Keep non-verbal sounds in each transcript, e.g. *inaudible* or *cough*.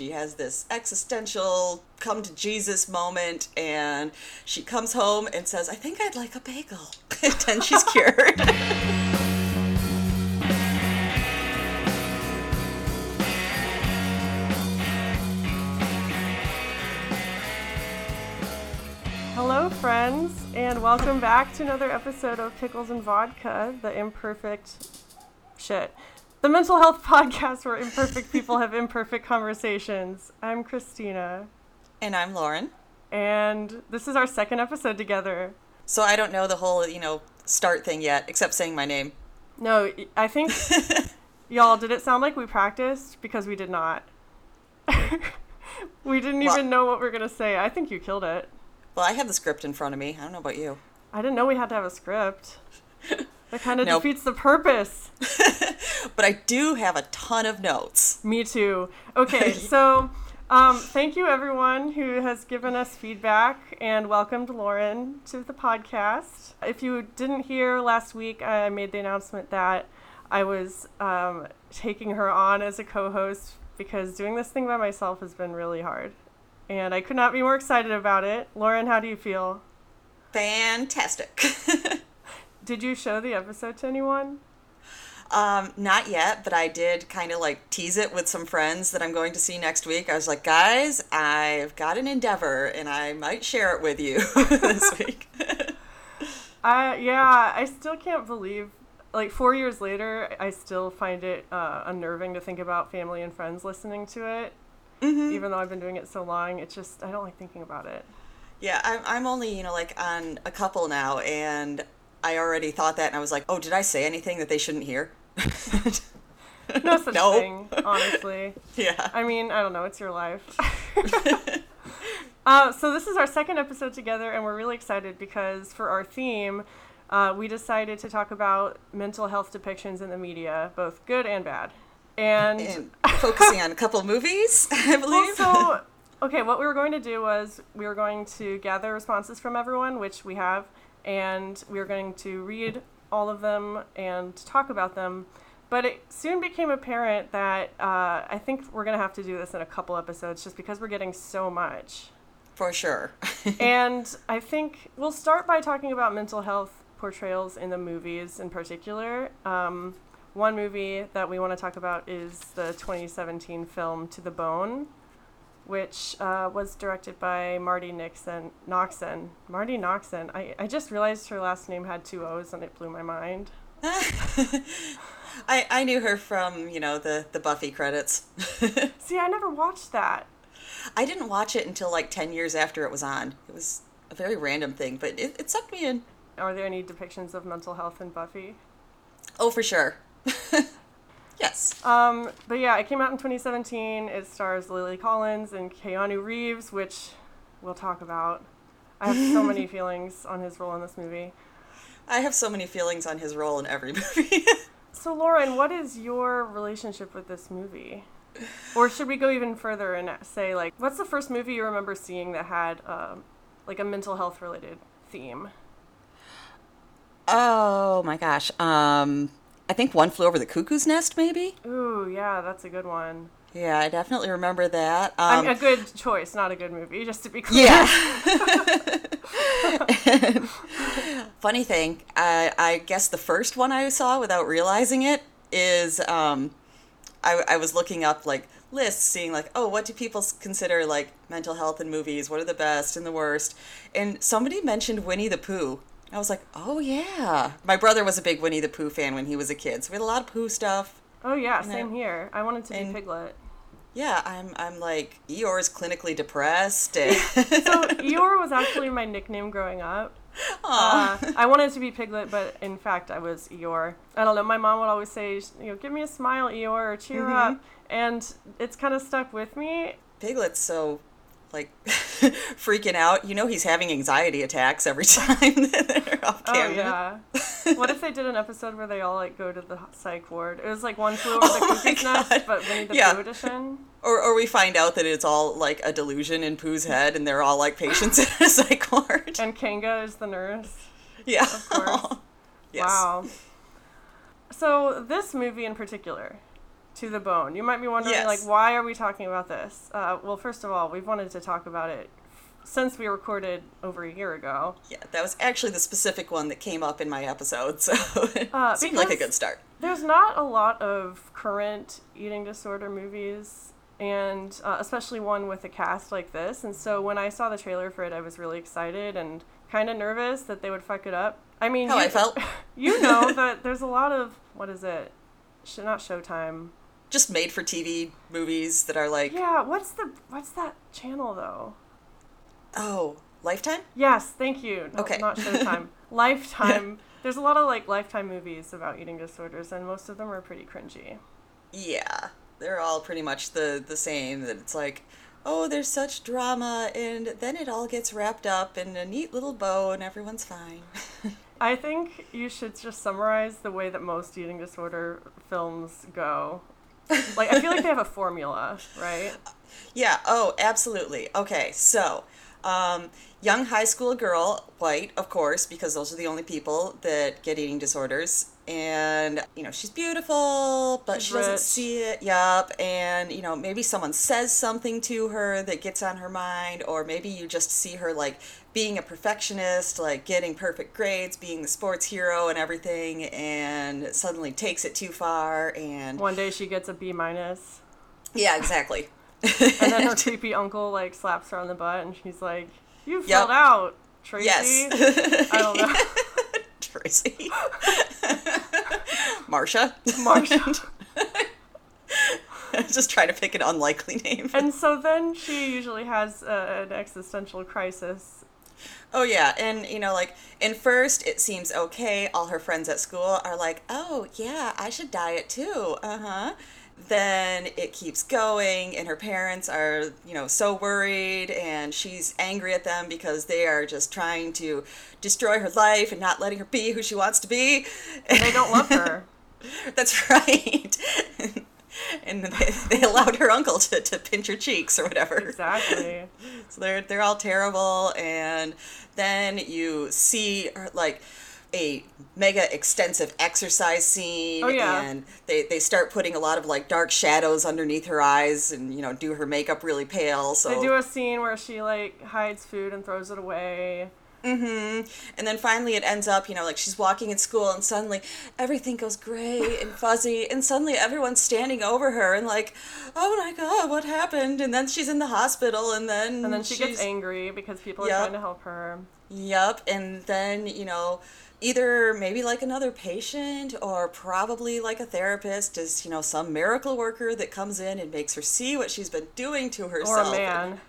she has this existential come to Jesus moment, and she comes home and says, I think I'd like a bagel. *laughs* and then she's cured. *laughs* Hello, friends, and welcome back to another episode of Pickles and Vodka, the imperfect shit. The mental health *laughs* podcast where imperfect people have imperfect conversations. I'm Christina, and I'm Lauren. and this is our second episode together. So I don't know the whole, you know, start thing yet, except saying my name. No, I think, *laughs* y'all, did it sound like we practiced? Because we did not. *laughs* we didn't Well- even know what we were going to say. I think you killed it. Well, I have the script in front of me. I don't know about you. I didn't know we had to have a script. That kind of Nope. defeats the purpose. *laughs* But I do have a ton of notes. Me too. Okay, *laughs* so um, thank you everyone who has given us feedback and welcomed Lauren to the podcast. If you didn't hear last week, I made the announcement that I was um, taking her on as a co host because doing this thing by myself has been really hard. And I could not be more excited about it. Lauren, how do you feel? Fantastic. *laughs* Did you show the episode to anyone? Um, not yet, but I did kind of like tease it with some friends that I'm going to see next week. I was like, guys, I've got an endeavor and I might share it with you *laughs* this *laughs* week. I yeah, I still can't believe like 4 years later, I still find it uh, unnerving to think about family and friends listening to it. Even though I've been doing it so long, it's just I don't like thinking about it. yeah, I'm, I'm only, you know, like on a couple now and I already thought that and I was like, oh, did I say anything that they shouldn't hear? *laughs* No such *laughs* No. thing, honestly. yeah. I mean, I don't know, it's your life. *laughs* uh, so this is our second episode together, and we're really excited because for our theme, uh, we decided to talk about mental health depictions in the media, both good and bad. And And focusing on a couple movies, I believe. Well, so, okay, what we were going to do was we were going to gather responses from everyone, which we have, and we are going to read all of them and talk about them. But it soon became apparent that uh, I think we're going to have to do this in a couple episodes just because we're getting so much. For sure. *laughs* and I think we'll start by talking about mental health portrayals in the movies in particular. Um, one movie that we want to talk about is the 2017 film To the Bone, which uh, was directed by Marti Nixon, Noxon. Marti Noxon. I, I just realized her last name had two O's and it blew my mind. *laughs* I, I knew her from, you know, the, the Buffy credits. *laughs* See, I never watched that. I didn't watch it until like 10 years after it was on. It was a very random thing, but it, it sucked me in. Are there any depictions of mental health in Buffy? Oh, for sure. *laughs* yes. Um, but yeah, it came out in 2017. It stars Lily Collins and Keanu Reeves, which we'll talk about. I have so many *laughs* feelings on his role in this movie. I have so many feelings on his role in every *laughs* movie. So, Lauren, what is your relationship with this movie? Or should we go even further and say, like, what's the first movie you remember seeing that had, um, like, a mental health related theme? oh my gosh. Um, I think One Flew Over the Cuckoo's Nest, maybe? Ooh, yeah, that's a good one. Yeah, I definitely remember that. I Um, mean, a good choice, not a good movie, just to be clear. Yeah. *laughs* *laughs* Funny thing, I, I guess the first one I saw without realizing it is um, I, I was looking up like lists, seeing like, oh, what do people consider like mental health in movies? What are the best and the worst? And somebody mentioned Winnie the Pooh. I was like, oh yeah. My brother was a big Winnie the Pooh fan when he was a kid, so we had a lot of Pooh stuff. Oh, yeah, And I- same here. I wanted to be Piglet. Yeah, I'm I'm like Eeyore's clinically depressed. And *laughs* So, *laughs* Eeyore was actually my nickname growing up. Uh, I wanted to be Piglet, but in fact, I was Eeyore. I don't know. My mom would always say, you know, give me a smile, Eeyore, or cheer Mm-hmm. up. And it's kind of stuck with me. Piglet's so like *laughs* freaking out. You know he's having anxiety attacks every *laughs* time *laughs* they're off Oh, yeah. what if they did an episode where they all, like, go to the psych ward? It was like one flew over the Oh my cuckoo's nest, but Winnie the Yeah. Pooh edition. Or or we find out that it's all like a delusion in Pooh's head and they're all like patients in a psych ward. And Kanga is the nurse. yeah. Of course. yes. Wow. So, this movie in particular, to the bone. You might be wondering, Yes. like, why are we talking about this? Uh, well, first of all, we've wanted to talk about it since we recorded over a year ago. Yeah, that was actually the specific one that came up in my episode, *laughs* so it Uh, seemed like a good start. There's not a lot of current eating disorder movies, and uh, especially one with a cast like this. And so when I saw the trailer for it, I was really excited and kind of nervous that they would fuck it up. I mean, How you, I felt. *laughs* you know *laughs* that there's a lot of what is it? Sh- not Showtime. Just made for TV movies that are like, Yeah, what's the what's that channel though? oh, Lifetime? Yes, thank you. No, Okay. Not *laughs* Showtime. Lifetime. There's a lot of like Lifetime movies about eating disorders, and most of them are pretty cringy. Yeah, they're all pretty much the the same. That it's like, oh, there's such drama, and then it all gets wrapped up in a neat little bow, and everyone's fine. *laughs* I think you should just summarize the way that most eating disorder films go. Like I feel like they have a formula, right? yeah. Oh, absolutely. Okay, so. Um, young high school girl, white, of course, because those are the only people that get eating disorders. And, you know, she's beautiful, but She's she doesn't rich. see it. Yup. And, you know, maybe someone says something to her that gets on her mind, or maybe you just see her, like, being a perfectionist, like, getting perfect grades, being the sports hero and everything, and suddenly takes it too far. And, One day she gets a B minus, yeah, exactly. *laughs* and then her *laughs* creepy uncle like slaps her on the butt, and she's like, "You Yep. filled out, Tracy." Yes. I don't know. *laughs* Tracy. Marsha. Marsha. Just trying to pick an unlikely name. And so then she usually has uh, an existential crisis. Oh yeah, and you know, like in first it seems okay. All her friends at school are like, "Oh yeah, I should diet too." Uh huh. Then it keeps going, and her parents are, you know, so worried, and she's angry at them because they are just trying to destroy her life and not letting her be who she wants to be. And they don't love her. *laughs* That's right. *laughs* *laughs* and they, they allowed her uncle to, to pinch her cheeks or whatever. exactly. *laughs* So they're they're all terrible, and then you see her, like a mega extensive exercise scene, Oh, yeah. and they they start putting a lot of like dark shadows underneath her eyes, and you know do her makeup really pale. So They do a scene where she like hides food and throws it away. Hmm And then finally it ends up, you know, like she's walking in school and suddenly everything goes gray and fuzzy and suddenly everyone's standing over her and like, oh my god, what happened? And then she's in the hospital and then And then she gets angry because people are trying to help her. Yep, and then, you know, either maybe like another patient or probably like a therapist is, you know, some miracle worker that comes in and makes her see what she's been doing to Or herself. a man.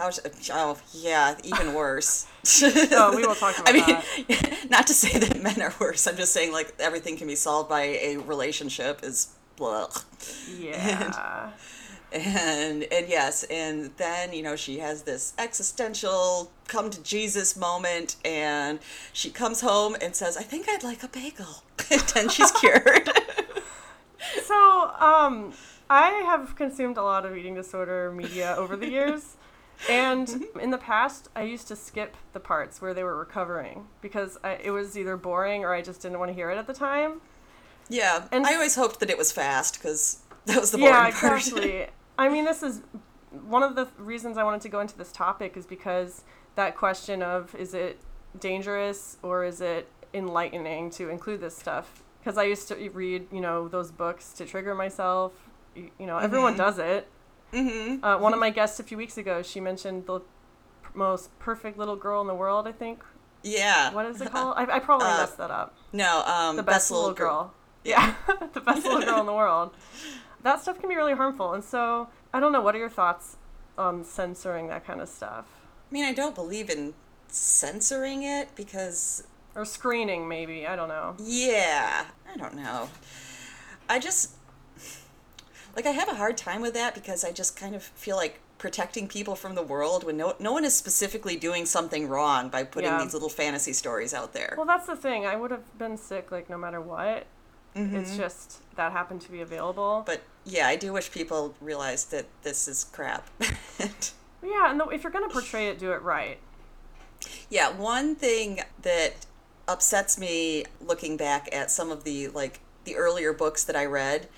How, oh, yeah, even *laughs* worse. Oh, we will talk *laughs* about I mean, *laughs* not to say that men are worse. I'm just saying, like, everything can be solved by a relationship is blah. Yeah. And, and yes, and then, you know, she has this existential come to Jesus moment, and she comes home and says, I think I'd like a bagel. and then she's cured. so, um, I have consumed a lot of eating disorder media over the years. And Mm-hmm. in the past, I used to skip the parts where they were recovering because I, it was either boring or I just didn't want to hear it at the time. yeah, And- I always hoped that it was fast, because *laughs* that was the boring yeah, part. exactly. *laughs* I mean, this is one of the reasons I wanted to go into this topic is because that question of is it dangerous or is it enlightening to include this stuff? Because I used to read, you know, those books to trigger myself. You, you know, everyone Mhm. does it. Mm-hmm. Uh, one of my guests a few weeks ago, she mentioned the most perfect little girl in the world. I think. Yeah. What is it *laughs* called? I, I probably Uh, messed that up. No, um, The best, little girl. Yeah. Yeah, *laughs* the best little girl in the world. *laughs* That stuff can be really harmful, and so I don't know. What are your thoughts on censoring that kind of stuff I mean, I don't believe in censoring it because, or screening? Maybe I don't know. yeah, I don't know. I just, like, I have a hard time with that because I just kind of feel like protecting people from the world when no, no one is specifically doing something wrong by putting Yeah. these little fantasy stories out there. Well, that's the thing. I would have been sick like no matter what. It's Mhm. just that happened to be available. But yeah, I do wish people realized that this is crap. *laughs* yeah, and the, if you're gonna portray it, do it right. Yeah, one thing that upsets me looking back at some of the like the earlier books that I read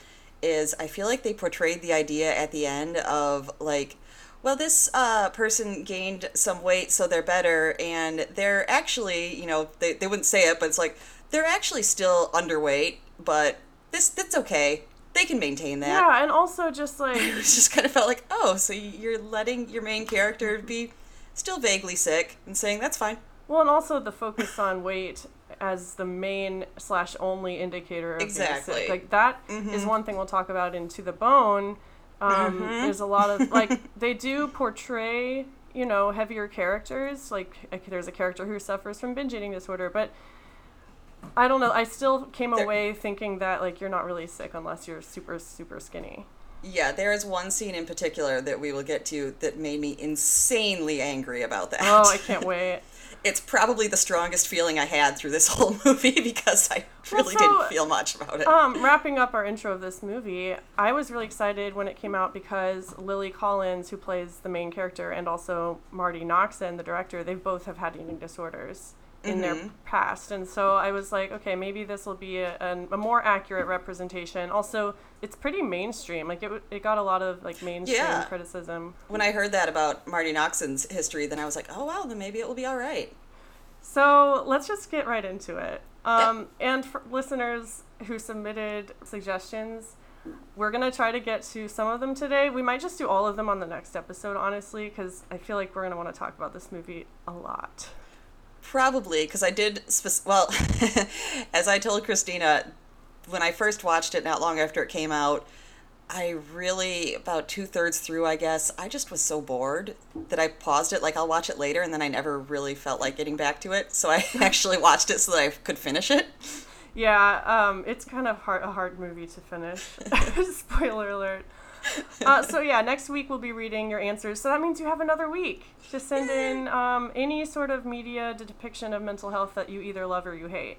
is I feel like they portrayed the idea at the end of like, well, this uh, person gained some weight, so they're better, and they're actually, you know, they, they wouldn't say it, but it's like they're actually still underweight, but this that's okay. They can maintain that. Yeah, and also just *laughs* like it just kind of felt like, oh, so you're letting your main character be still vaguely sick and saying that's fine. Well, and also the focus on weight as the main slash only indicator of exactly being sick. like that mm-hmm. is one thing we'll talk about in To the Bone. Um, mm-hmm. There's a lot of like *laughs* they do portray you know heavier characters. Like there's a character who suffers from binge eating disorder, but I don't know. I still came away thinking that like you're not really sick unless you're super super skinny. Yeah, there is one scene in particular that we will get to that made me insanely angry about that. Oh, I can't *laughs* wait. It's probably the strongest feeling I had through this *laughs* whole movie because I really well, so, didn't feel much about it. Um, wrapping up our intro of this movie, I was really excited when it came out because Lily Collins, who plays the main character, and also Marti Noxon, the director, they both have had eating disorders in mm-hmm. their past. And so I was like, okay, maybe this will be a, a, a, more accurate representation. Also, it's pretty mainstream. Like it, it got a lot of like mainstream yeah. criticism. When I heard that about Marti Noxon's history, then I was like, oh wow, then maybe it will be all right. So let's just get right into it. Um, yeah. And for listeners who submitted suggestions, we're going to try to get to some of them today. We might just do all of them on the next episode, honestly, because I feel like we're going to want to talk about this movie a lot. Probably because I did. Spe- well, *laughs* as I told Christina when I first watched it, not long after it came out, I really about two thirds through, I guess, I just was so bored that I paused it. Like I'll watch it later, and then I never really felt like getting back to it. So I *laughs* actually watched it so that I could finish it. Yeah, um, it's kind of hard, a hard movie to finish. *laughs* Spoiler alert. *laughs* uh, so yeah, next week we'll be reading your answers. So that means you have another week to send in um, any sort of media depiction of mental health that you either love or you hate.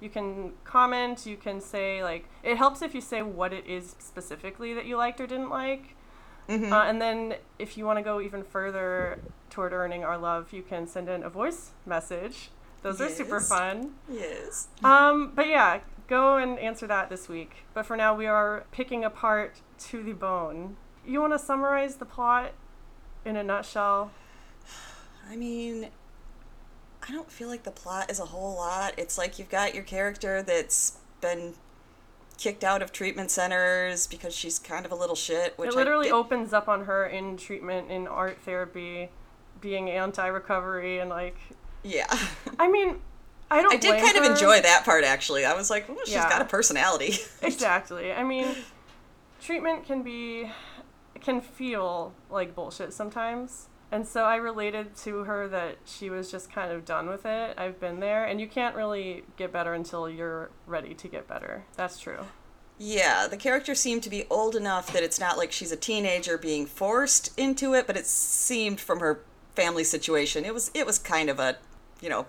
You can comment. You can say like it helps if you say what it is specifically that you liked or didn't like. Mm-hmm. Uh, and then if you want to go even further toward earning our love, you can send in a voice message. Those yes. are super fun. Yes. Um, but yeah, go and answer that this week. But for now, we are picking apart to the bone. You want to summarize the plot in a nutshell? *sighs* I mean, I don't feel like the plot is a whole lot. It's like you've got your character that's been kicked out of treatment centers because she's kind of a little shit. Which it literally opens up on her in treatment in art therapy, being anti-recovery and like. Yeah. *laughs* I mean, I don't. I did kind her. of enjoy that part actually. I was like, well, she's yeah. got a personality. *laughs* exactly. I mean, treatment can be can feel like bullshit sometimes. And so I related to her that she was just kind of done with it. I've been there, and you can't really get better until you're ready to get better. That's true. Yeah, the character seemed to be old enough that it's not like she's a teenager being forced into it, but it seemed from her family situation, it was it was kind of a, you know,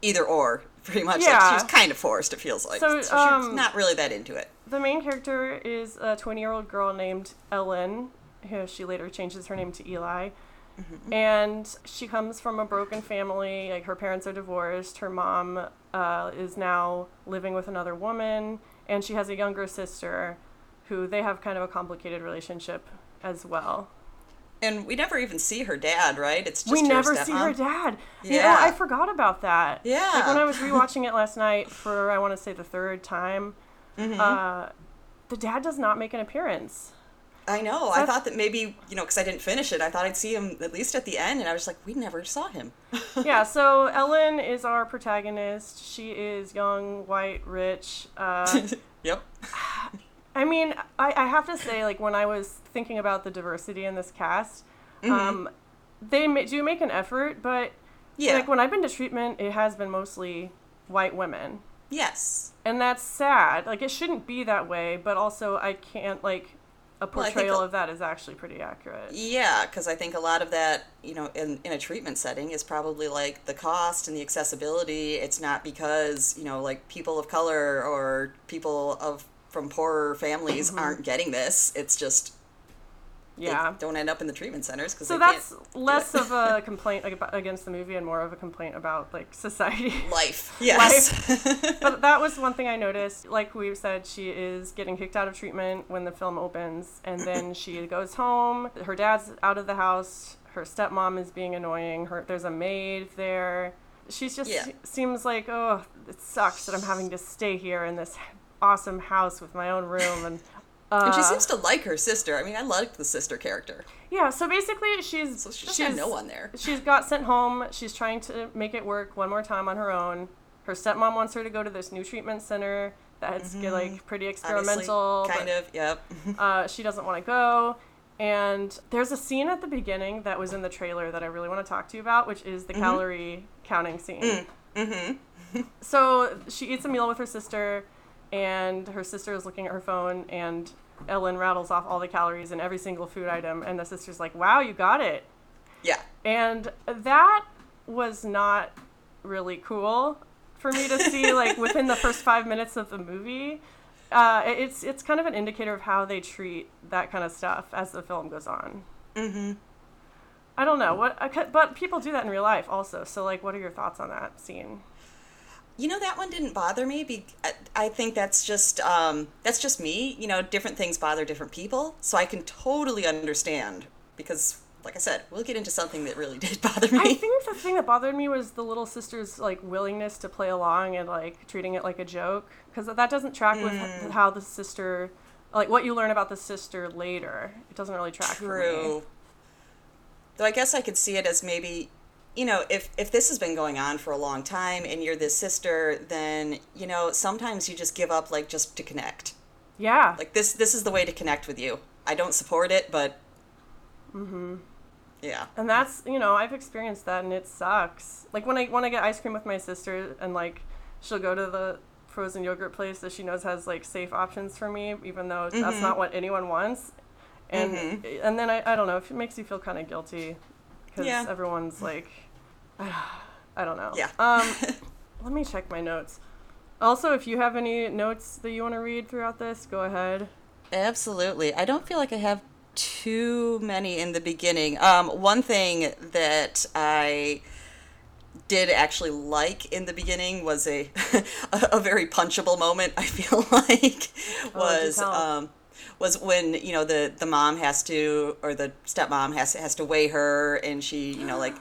either or pretty much. Yeah. Like she was kind of forced. It feels like so, so um, she's not really that into it. The main character is a twenty-year-old girl named Ellen. Who she later changes her name to Eli. Mm-hmm. And she comes from a broken family. Like her parents are divorced. Her mom uh, is now living with another woman, and she has a younger sister, who they have kind of a complicated relationship as well. And we never even see her dad, right? It's just we never see her dad. Yeah, you know, I forgot about that. Yeah, like when I was rewatching it last night for I want to say the third time, mm-hmm. uh, the dad does not make an appearance. I know. I thought that maybe you know because I didn't finish it. I thought I'd see him at least at the end, and I was like, we never saw him. *laughs* yeah. So Ellen is our protagonist. She is young, white, rich. Uh, *laughs* yep. *sighs* I mean, I, I have to say, like when I was thinking about the diversity in this cast, mm-hmm. um, they ma- do make an effort, but yeah. like when I've been to treatment, it has been mostly white women. Yes. And that's sad. Like it shouldn't be that way, but also I can't like a portrayal well, of that is actually pretty accurate. Yeah, because I think a lot of that, you know, in, in a treatment setting is probably like the cost and the accessibility. It's not because, you know, like people of color or people of from poorer families mm-hmm. aren't getting this. It's just Yeah. don't end up in the treatment centers because So that's less of a complaint against the movie and more of a complaint about like society. life. *laughs* Yes. *laughs* but that was one thing I noticed. Like we said, she is getting kicked out of treatment when the film opens, and then she goes home. Her dad's out of the house. Her stepmom is being annoying. Her there's a maid there. she just Yeah. seems like oh, it sucks that I'm having to stay here in this awesome house with my own room and. Uh, and she seems to like her sister. I mean, I liked the sister character. yeah, so basically she's So she she's no one there. She's got sent home. She's trying to make it work one more time on her own. Her stepmom wants her to go to this new treatment center that's get, like pretty experimental. Mm-hmm. Obviously, kind but, of. Yep. *laughs* Uh, she doesn't want to go. And there's a scene at the beginning that was in the trailer that I really want to talk to you about, which is the Mm-hmm. calorie counting scene. Mm. *laughs* so she eats a meal with her sister, and her sister is looking at her phone, and Ellen rattles off all the calories in every single food item, and the sister's like, "Wow, you got it." Yeah. And that was not really cool for me to see *laughs* like within the first five minutes of the movie. Uh, it's it's kind of an indicator of how they treat that kind of stuff as the film goes on. Mm-hmm. I don't know what, but people do that in real life also. So like, what are your thoughts on that scene? You know that one didn't bother me. Be- I- think that's just um, that's just me. You know, different things bother different people, so I can totally understand because, like I said, we'll get into something that really *laughs* did bother me. I think the thing that bothered me was the little sister's like willingness to play along and like treating it like a joke because that doesn't track with how the sister, like what you learn about the sister later. It doesn't really track. for me. True. Though I guess I could see it as maybe, you know, if if this has been going on for a long time and you're this sister, then you know sometimes you just give up like just to connect. Yeah. Like this this is the way to connect with you. I don't support it, but. Mm-hmm. Yeah. And that's you know I've experienced that and it sucks. Like when I when I get ice cream with my sister and like she'll go to the frozen yogurt place that she knows has like safe options for me, even though Mm-hmm. that's not what anyone wants. And and then I, I don't know if it makes you feel kind of guilty because Yeah. everyone's like *sighs* I don't know. Yeah. Um, *laughs* let me check my notes. Also, if you have any notes that you want to read throughout this, go ahead. Absolutely. I don't feel like I have too many in the beginning. Um, one thing that I did actually like in the beginning was a *laughs* a, very punchable moment. I feel *laughs* like was tell. um, was when you know the the mom has to or the stepmom has has to weigh her and she you know like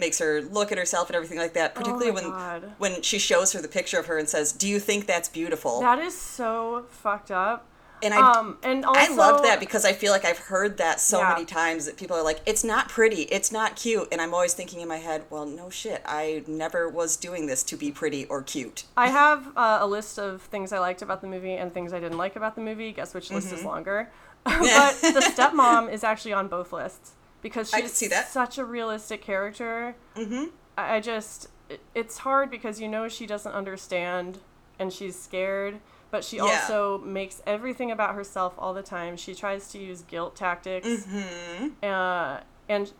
makes her look at herself and everything like that. Particularly my when God. when she shows her the picture of her and says, "Do you think that's beautiful?" That is so fucked up. and I Um, and also, I loved that because I feel like I've heard that so Yeah. many times that people are like, it's not pretty, it's not cute. And I'm always thinking in my head, well, no shit. I never was doing this to be pretty or cute. I have uh, a list of things I liked about the movie and things I didn't like about the movie. Guess which list Mm-hmm. is longer? *laughs* but the stepmom is actually on both lists because she's can see that. such a realistic character. Mm-hmm. I, just, it, it's hard because you know she doesn't understand and she's scared, but she Yeah. also makes everything about herself all the time. She tries to use guilt tactics. Mm-hmm. Uh, and,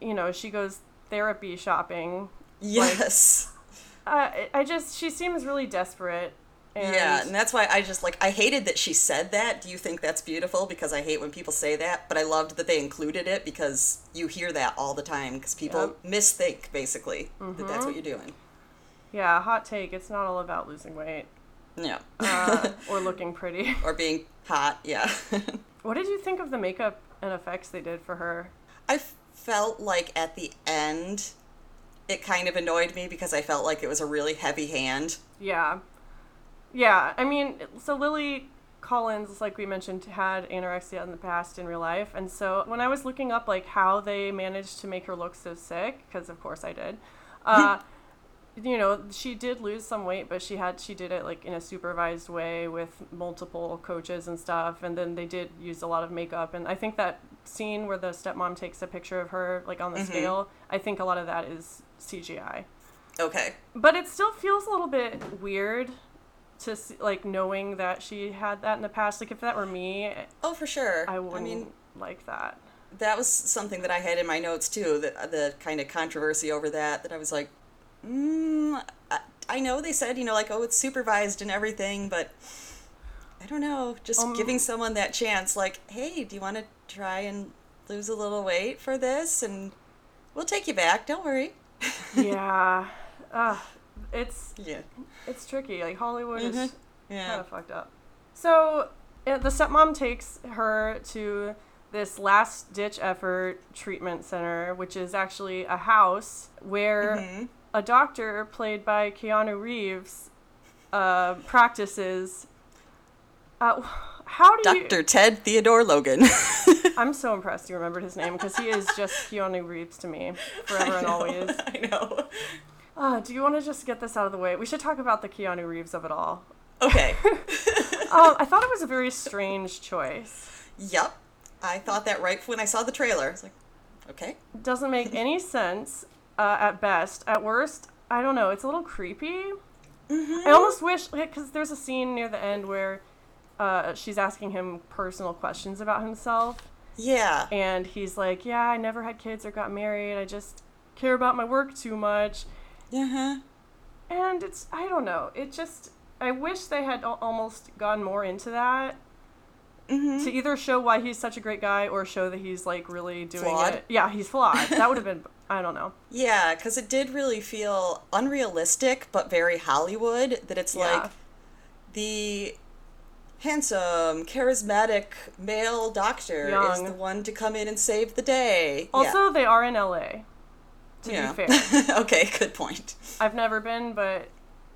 you know, she goes therapy shopping. Yes. Uh, I- I just, she seems really desperate. And yeah, and that's why I just like I hated that she said that. Do you think that's beautiful? Because I hate when people say that, but I loved that they included it because you hear that all the time because people misthink basically that that's what you're doing. Yeah, hot take. It's not all about losing weight Yeah, uh, or *laughs* looking pretty. or being hot. Yeah. *laughs* What did you think of the makeup and effects they did for her? I felt like at the end, it kind of annoyed me because I felt like it was a really heavy hand. Yeah. Yeah, I mean, so Lily Collins, like we mentioned, had anorexia in the past in real life. And so when I was looking up, like, how they managed to make her look so sick, because of course I did, *laughs* uh, you know, she did lose some weight, but she had, she did it, like, in a supervised way with multiple coaches and stuff. And then they did use a lot of makeup. And I think that scene where the stepmom takes a picture of her, like, on the scale, I think a lot of that is CGI. Okay. But it still feels a little bit weird to see, like knowing that she had that in the past. Like if that were me, Oh, for sure. I wouldn't mean, like that. that was something that I had in my notes too. The the kind of controversy over that. That I was like, mm, I, I know they said you know like oh it's supervised and everything, but I don't know. Just Um, giving someone that chance, like, hey, do you want to try and lose a little weight for this, and we'll take you back. Don't worry. *laughs* yeah. Uh, it's Yeah. It's tricky. Like Hollywood Mhm. is kind of fucked up. So uh, the stepmom takes her to this last ditch effort treatment center, which is actually a house where Mhm. a doctor played by Keanu Reeves uh, practices. Uh, how do you? Dr. Ted Theodore Logan. *laughs* I'm so impressed you remembered his name because he is just Keanu Reeves to me, *laughs* forever I and know, always. I know. Uh, do you want to just get this out of the way? We should talk about the Keanu Reeves of it all. Okay. Um, *laughs* I thought it was a very strange choice. yep. I thought that right when I saw the trailer. It's like, okay. Doesn't make *laughs* any sense uh, at best. At worst, I don't know. It's a little creepy. Mm-hmm. I almost wish, because there's a scene near the end where uh, she's asking him personal questions about himself, Yeah. and he's like, "Yeah, I never had kids or got married. I just care about my work too much." Uh-huh. And it's, I don't know. It just, I wish they had al- almost gone more into that Mm-hmm. to either show why he's such a great guy or show that he's like really doing Flawed? it. Yeah, he's flawed. *laughs* That would have been, I don't know. Yeah, because it did really feel unrealistic, but very Hollywood. That it's Yeah. like the handsome, charismatic male doctor is the one to come in and save the day. Also, they are in LA. To yeah. be fair, *laughs* okay, good point. I've never been, but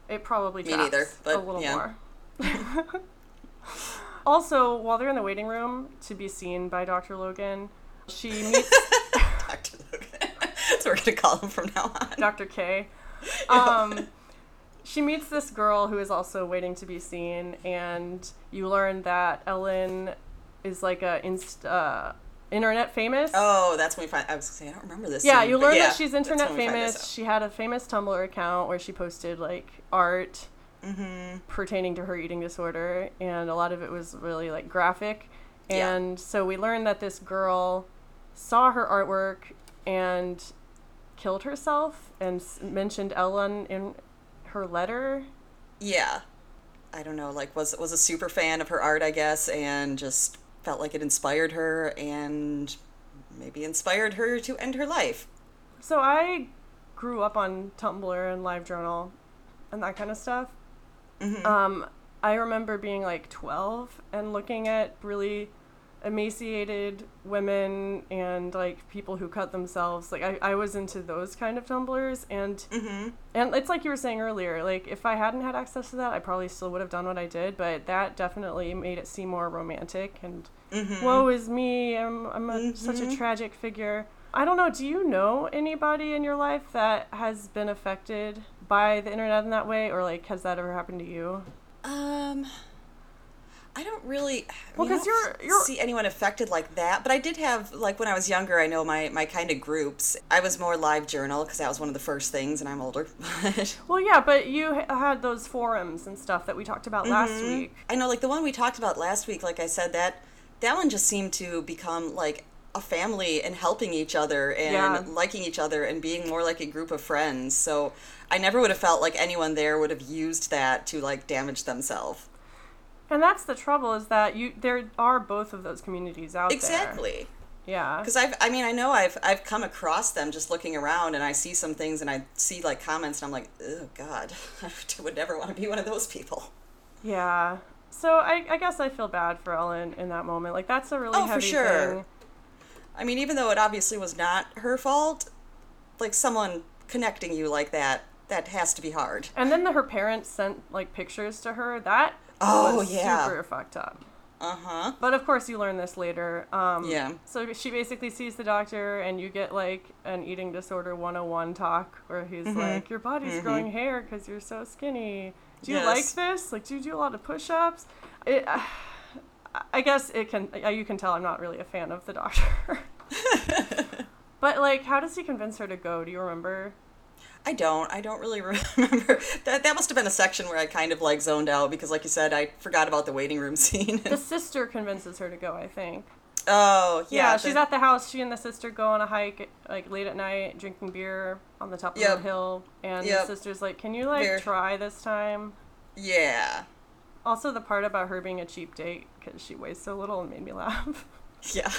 it probably Me tracks neither, but a little yeah. more. *laughs* also, while they're in the waiting room to be seen by Dr. Logan, she *laughs* meets Dr. Logan. That's what we're going to call him from now on. Dr. K. Um, she meets this girl who is also waiting to be seen, and you learn that Ellen is like a inst- uh, internet famous. Oh, that's when we find. I was saying, I don't remember this. yeah, scene, you learn yeah, that she's internet when we find this famous. She had a famous Tumblr account where she posted like art Mm-hmm. pertaining to her eating disorder, and a lot of it was really like graphic. Yeah. And so we learned that this girl saw her artwork and killed herself and s- mentioned Ellen in her letter. Yeah. I don't know, like was was a super fan of her art, I guess, and just felt like it inspired her and maybe inspired her to end her life. So I grew up on Tumblr and LiveJournal and that kind of stuff. Mhm. Um, I remember being like 12 and looking at really emaciated women and like people who cut themselves. Like I, I was into those kind of Tumblrs and Mhm. and it's like you were saying earlier, like if I hadn't had access to that, I probably still would have done what I did, but that definitely made it seem more romantic and Mhm. woe is me, I'm I'm a, such a tragic figure. I don't know, do you know anybody in your life that has been affected by the internet in that way or like has that ever happened to you? Um I don't really Well, mean, I 'cause don't you're- you're- see anyone affected like that, but I did have like when I was younger, I know my my kind of groups. I was more LiveJournal because that was one of the first things and I'm older. *laughs* Well, yeah, but you had those forums and stuff that we talked about last Mhm. week. I know, like the one we talked about last week. Like I said, that that one just seemed to become like a family and helping each other and Yeah. liking each other and being more like a group of friends. So I never would have felt like anyone there would have used that to like damage themselves. And that's the trouble is that you there are both of those communities out there. Exactly. Yeah. Because I've, I mean, I know I've, I've come across them just looking around, and I see some things, and I see like comments, and I'm like, oh God, *laughs* I would never want to be one of those people. Yeah. So I, I guess I feel bad for Ellen in that moment. Like that's a really Oh, for heavy sure. thing. I mean, even though it obviously was not her fault, like someone connecting you like that, that has to be hard. And then the, her parents sent like pictures to her. That Oh, yeah. super fucked up. Uh huh. But of course, you learn this later. Um, Yeah. So she basically sees the doctor, and you get like an eating disorder 101 talk where he's Mm-hmm. like, Your body's growing hair because you're so skinny. Do you Yes. like this? Like, do you do a lot of push ups? It, I guess it can, uh, you can tell I'm not really a fan of the doctor. *laughs* but like, how does he convince her to go? Do you remember? I don't. I don't really *laughs* remember. That that must have been a section where I kind of like zoned out because, like you said, I forgot about the waiting room *laughs* scene. The sister convinces her to go, I think. oh Yeah, yeah. she's at the house. She and the sister go on a hike, like late at night, drinking beer on the top of Yep. the hill. And Yep. the sister's like, "Can you like Beer. try this time?" Yeah. Also, the part about her being a cheap date because she weighs so little and made me *laughs* laugh. Yeah.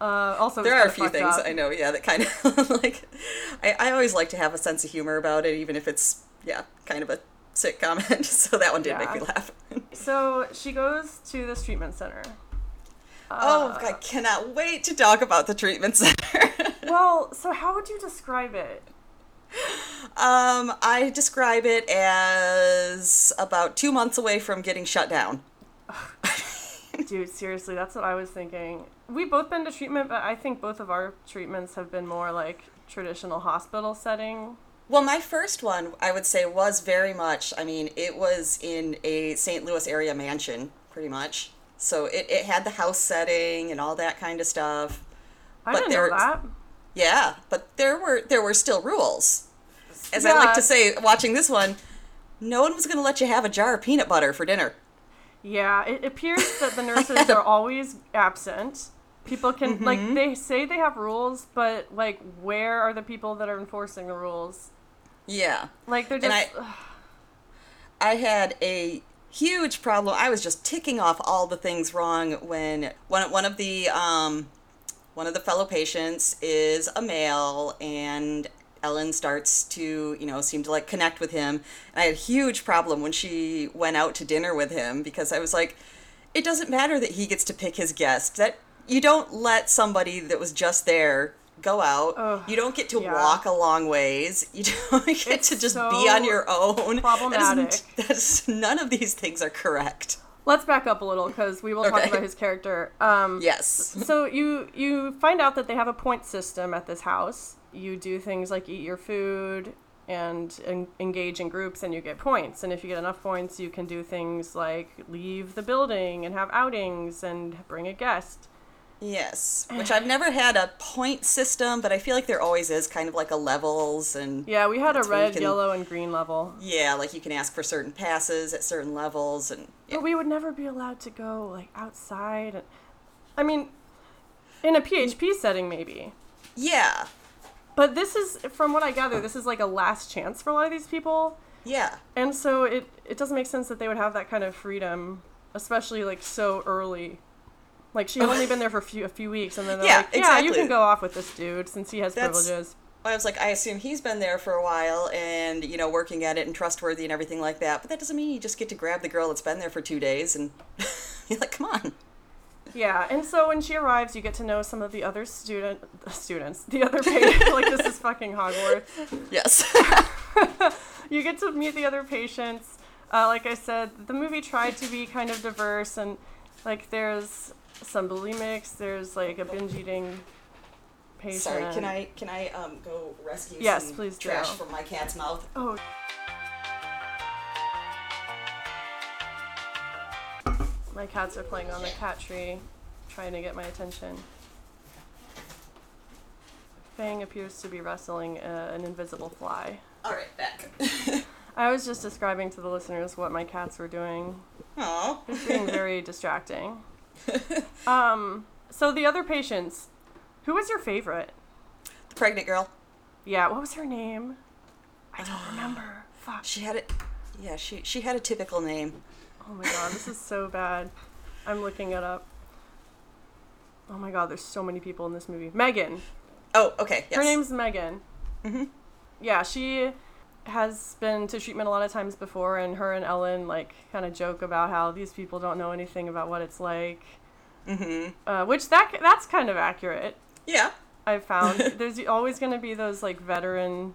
Uh, also, there are a few things up. I know, yeah, that kind of *laughs* like. I, I always like to have a sense of humor about it, even if it's, yeah, kind of a sick comment. *laughs* so that one did make me laugh. *laughs* So she goes to this treatment center. oh, Uh, I cannot wait to talk about the treatment center. Well, so how would you describe it? um, I describe it as about two months away from getting shut down. Dude, seriously, that's what I was thinking. We've both been to treatment, but I think both of our treatments have been more like traditional hospital setting. Well, my first one, I would say, was very much, I mean, it was in a St. Louis area mansion, pretty much. So it, it had the house setting and all that kind of stuff. I But didn't know that. Yeah, but there were there were still rules. As I like to say, watching this one, no one was going to let you have a jar of peanut butter for dinner. Yeah, it appears that the *laughs* nurses are always absent. People can Mm-hmm. like they say they have rules, but like where are the people that are enforcing the rules? Yeah. Like they're And just I- I had a huge problem. I was just ticking off all the things wrong when one one of the um one of the fellow patients is a male and Ellen starts to, you know, seem to like connect with him. And I had a huge problem when she went out to dinner with him because I was like it doesn't matter that he gets to pick his guest. That you don't let somebody that was just there go out. Ugh, you don't get to yeah. walk a long ways. *laughs* You don't get It's to just so be on your own. problematic. That is, *laughs* that is, none of these things are correct. let's back up a little because we will talk about his character. Um, Yes. so you you find out that they have a point system at this house. You do things like eat your food and en- engage in groups, and you get points. And if you get enough points, you can do things like leave the building and have outings and bring a guest. Yes. *sighs* Which I've never had a point system, but I feel like there always is kind of like a levels and Yeah, we had a That's where you red, can- yellow, and green level. yeah, like you can ask for certain passes at certain levels and yeah. But we would never be allowed to go like outside. I mean, in a PHP setting, maybe. Yeah. But this is, from what I gather, this is like a last chance for a lot of these people. Yeah. And so it, it doesn't make sense that they would have that kind of freedom, especially like so early. Like she had only been there for a few, a few weeks, and then they're Yeah, like, "Yeah, you can go off with this dude since he has That's- privileges." I was like, I assume he's been there for a while and, you know, working at it and trustworthy and everything like that. But that doesn't mean you just get to grab the girl that's been there for two days and *laughs* you're like, come on. Yeah, and so when she arrives, you get to know some of the other student students, the other patients. like this is fucking Hogwarts. Yes. *laughs* you get to meet the other patients. Uh, like I said, the movie tried to be kind of diverse, and like there's some bulimics, there's like a binge eating patient. Sorry, can I can I um go rescue Yes, some please do. trash from my cat's mouth? Oh. My cats are playing on the cat tree, trying to get my attention. Fang appears to be wrestling uh, an invisible fly. All right, back. *laughs* I was just describing to the listeners what my cats were doing. Aw. It's being very *laughs* distracting. *laughs* Um, so the other patients, who was your favorite? The pregnant girl. Yeah, what was her name? I don't remember. Fuck. She had it. Yeah, she she had a typical name. Oh my god, this is so bad. I'm looking it up. Oh my god, there's so many people in this movie. Megan. Oh, okay. Yes. Her name's Megan. Mhm. Yeah, she has been to treatment a lot of times before, and her and Ellen like kind of joke about how these people don't know anything about what it's like. Mhm. Uh, which that that's kind of accurate. Yeah. I've found *laughs* there's always going to be those like veteran.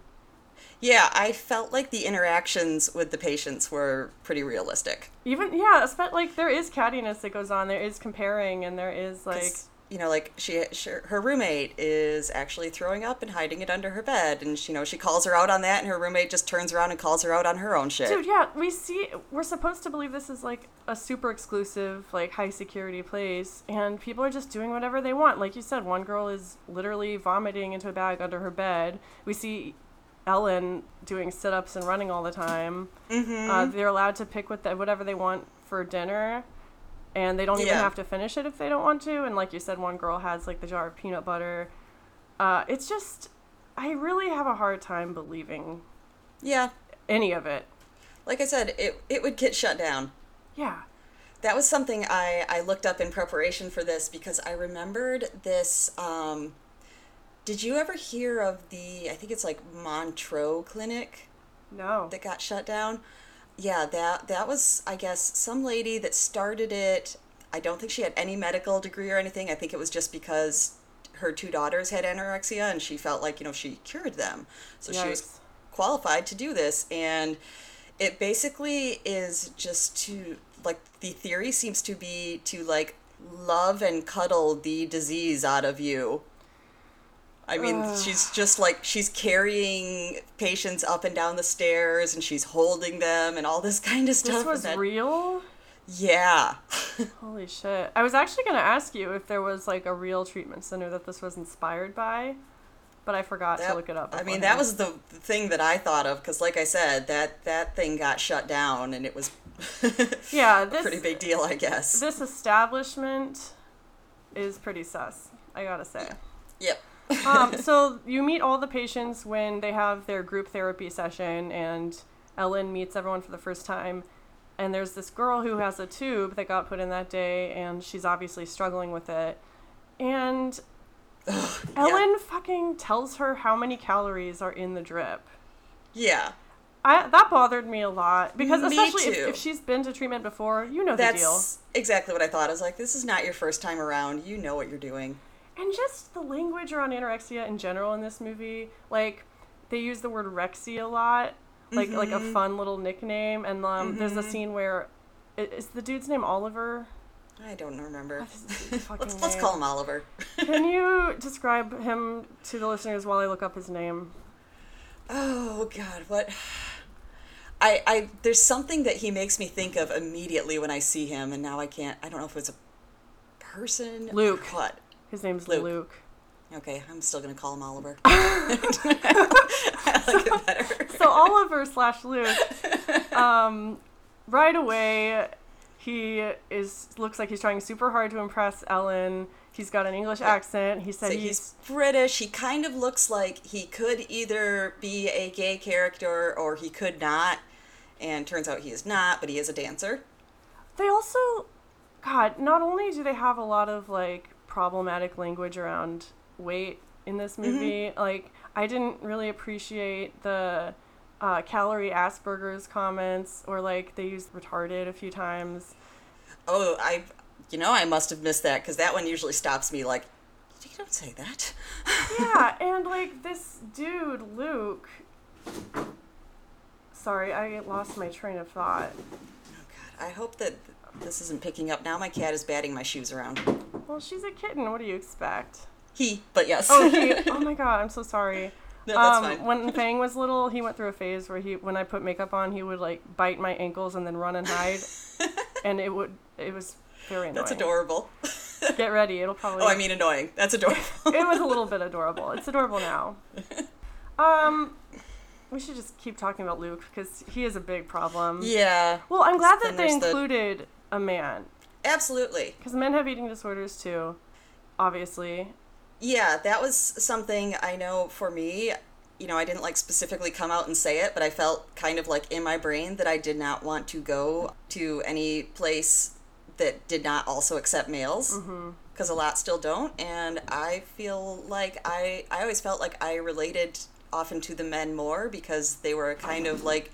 Yeah, I felt like the interactions with the patients were pretty realistic. Even yeah, espe- like there is cattiness that goes on. There is comparing, and there is like you know, like she, she, her roommate is actually throwing up and hiding it under her bed, and she, you know, she calls her out on that, and her roommate just turns around and calls her out on her own shit. Dude, yeah, we see. We're supposed to believe this is like a super exclusive, like high security place, and people are just doing whatever they want. Like you said, one girl is literally vomiting into a bag under her bed. We see Ellen doing sit ups and running all the time. Mm-hmm. Uh, they're allowed to pick what the, whatever they want for dinner, and they don't even Yeah. have to finish it if they don't want to. And like you said, one girl has like the jar of peanut butter. Uh, it's just, I really have a hard time believing yeah, any of it. like I said, it it would get shut down. Yeah. that was something I, I looked up in preparation for this because I remembered this. Um, did you ever hear of the, I think it's like Montreux Clinic No. that got shut down? Yeah, that that was I guess some lady that started it. I don't think she had any medical degree or anything. I think it was just because her two daughters had anorexia and she felt like, you know, she cured them. So she was qualified to do this and it basically is just to like the theory seems to be to like love and cuddle the disease out of you. I mean, Ugh. she's just like she's carrying patients up and down the stairs and she's holding them and all this *laughs* kind of stuff. This was that- real? Yeah. *laughs* Holy shit. I was actually going to ask you if there was like a real treatment center that this was inspired by, but I forgot to look it up. I mean, that was the the thing that I thought of because, like I said, that that thing got shut down and it was *laughs* Yeah, a this pretty big deal, I guess. this establishment is pretty sus. I gotta say. Yep. Um, *laughs* so you meet all the patients when they have their group therapy session, and Ellen meets everyone for the first time. And there's this girl who has a tube that got put in that day, and she's obviously struggling with it. And Ellen fucking tells her how many calories are in the drip. Yeah. I, that bothered me a lot because Me especially if, if she's been to treatment before, you know the deal. That's exactly what I thought. I was like, this is not your first time around. You know what you're doing. And just the language around anorexia in general in this movie, like they use the word rexy a lot, like like a Mm-hmm. fun little nickname. And um, there's a scene where is the dude's name Oliver? I don't remember. What is his *laughs* fucking let's let's call him Oliver. Can you *laughs* describe him to the listeners while I look up his name? Oh God, what? I I there's something that he makes me think of immediately when I see him, and now I can't. I don't know if it's a person. or Luke. What? His name's Luke. Luke. Okay, I'm still gonna call him Oliver. *laughs* *laughs* I like it better. So Oliver slash Luke, um, right away, he is looks like he's trying super hard to impress Ellen. He's got an English accent. He said So he's he's British. He kind of looks like he could either be a gay character or he could not. And turns out he is not, but he is a dancer. They also, God, not only do they have a lot of like problematic language around weight in this movie, like I didn't really appreciate the uh, calorie Asperger's comments or like they used retarded a few times. Oh, I, you know, I must have missed that because that one usually stops me like, you don't say that. Yeah, *laughs* and like this dude, Luke. Sorry, I lost my train of thought. Oh God, I hope that this isn't picking up. Now my cat is batting my shoes around. Well, she's a kitten. What do you expect? He, but yes. Oh, he, *laughs* oh my god, I'm so sorry. No, that's um, fine. When Fang was little, he went through a phase where he, when I put makeup on, he would like bite my ankles and then run and hide, *laughs* and it would, it was very annoying. That's adorable. *laughs* Get ready, it'll probably. Oh, I mean annoying. That's adorable. it was a little bit adorable. It's adorable now. Um, we should just keep talking about Luke because he is a big problem. yeah, Well, I'm glad that they there's the- included a man absolutely. because men have eating disorders too, obviously. Yeah, that was something I know for me. You know, I didn't like specifically come out and say it, but I felt kind of like in my brain that I did not want to go to any place that did not also accept males mm-hmm. because a lot still don't. And I feel like I, I always felt like I related often to the men more because they were a kind of like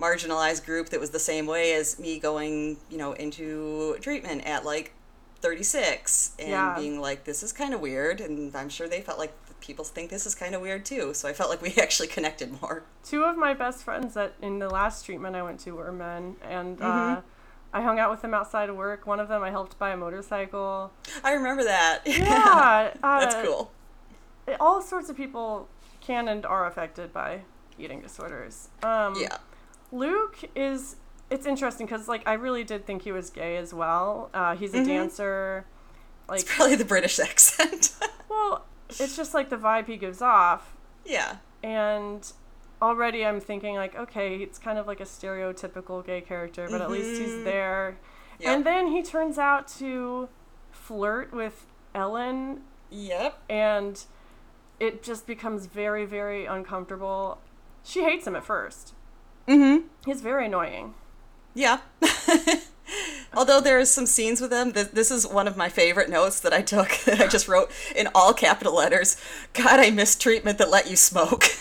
marginalized group that was the same way as me going, you know, into treatment at like 36 and Yeah. being like, this is kind of weird. And I'm sure they felt like people think this is kind of weird too. So I felt like we *laughs* actually connected more. Two of my best friends that in the last treatment I went to were men, and Mm-hmm. uh, I hung out with them outside of work. One of them I helped buy a motorcycle. I remember that. *laughs* Yeah, *laughs* uh, That's cool. All sorts of people can and are affected by eating disorders. Um, Yeah. Luke is. It's interesting because like I really did think he was gay as well. Uh, he's a dancer. Like, It's probably the British *laughs* accent. well, it's just like the vibe he gives off. yeah. and already I'm thinking like, okay, it's kind of like a stereotypical gay character, but at least he's there. Yep. And then he turns out to flirt with Ellen, Yep. and it just becomes very, very uncomfortable. She hates him at first. Mm-hmm. He's very annoying. Yeah. *laughs* Although there is some scenes with th- this is one of my favorite notes that I took *laughs* that I just wrote in all capital letters. God, I miss treatment that let you smoke. *laughs*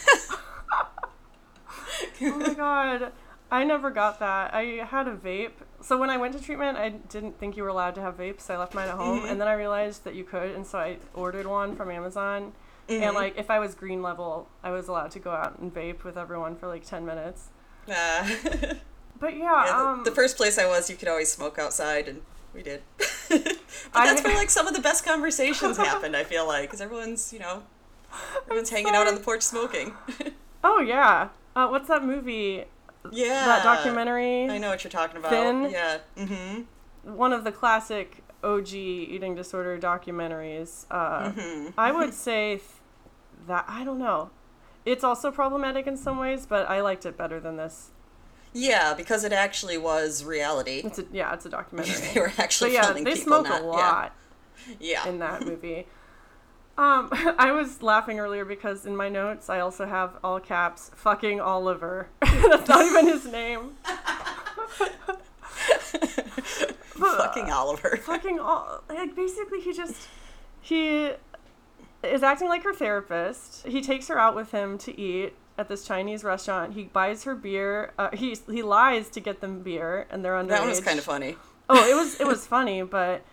oh my god. I never got that. I had a vape. So when I went to treatment, I didn't think you were allowed to have vapes. So I left mine at home, Mm-hmm. and then I realized that you could, and so I ordered one from Amazon. Mm-hmm. And like, if I was green level, I was allowed to go out and vape with everyone for like ten minutes. Uh, *laughs* But yeah, yeah, the, um, the first place I was, you could always smoke outside, and we did. *laughs* but I- that's where *laughs* like some of the best conversations happened. I feel like because everyone's you know everyone's hanging out on the porch smoking. oh yeah. Uh, what's that movie? yeah, that documentary. I know what you're talking about. Thin? Yeah. Mm-hmm. One of the classic OG eating disorder documentaries. Uh, Mm-hmm. I would say th- that I don't know. It's also problematic in some ways, but I liked it better than this. Yeah, because it actually was reality. It's a yeah, it's a documentary. *laughs* they were actually yeah, filming they people. smoke not, a lot Yeah. in that movie. Um, *laughs* I was laughing earlier because in my notes I also have all caps "fucking Oliver." *laughs* That's not even his name. Fucking Oliver. fucking all like basically he just he is acting like her therapist. He takes her out with him to eat at this Chinese restaurant. He buys her beer. Uh, he he lies to get them beer, and they're underage. That one was kind of funny. Oh, it was it *laughs* was funny, but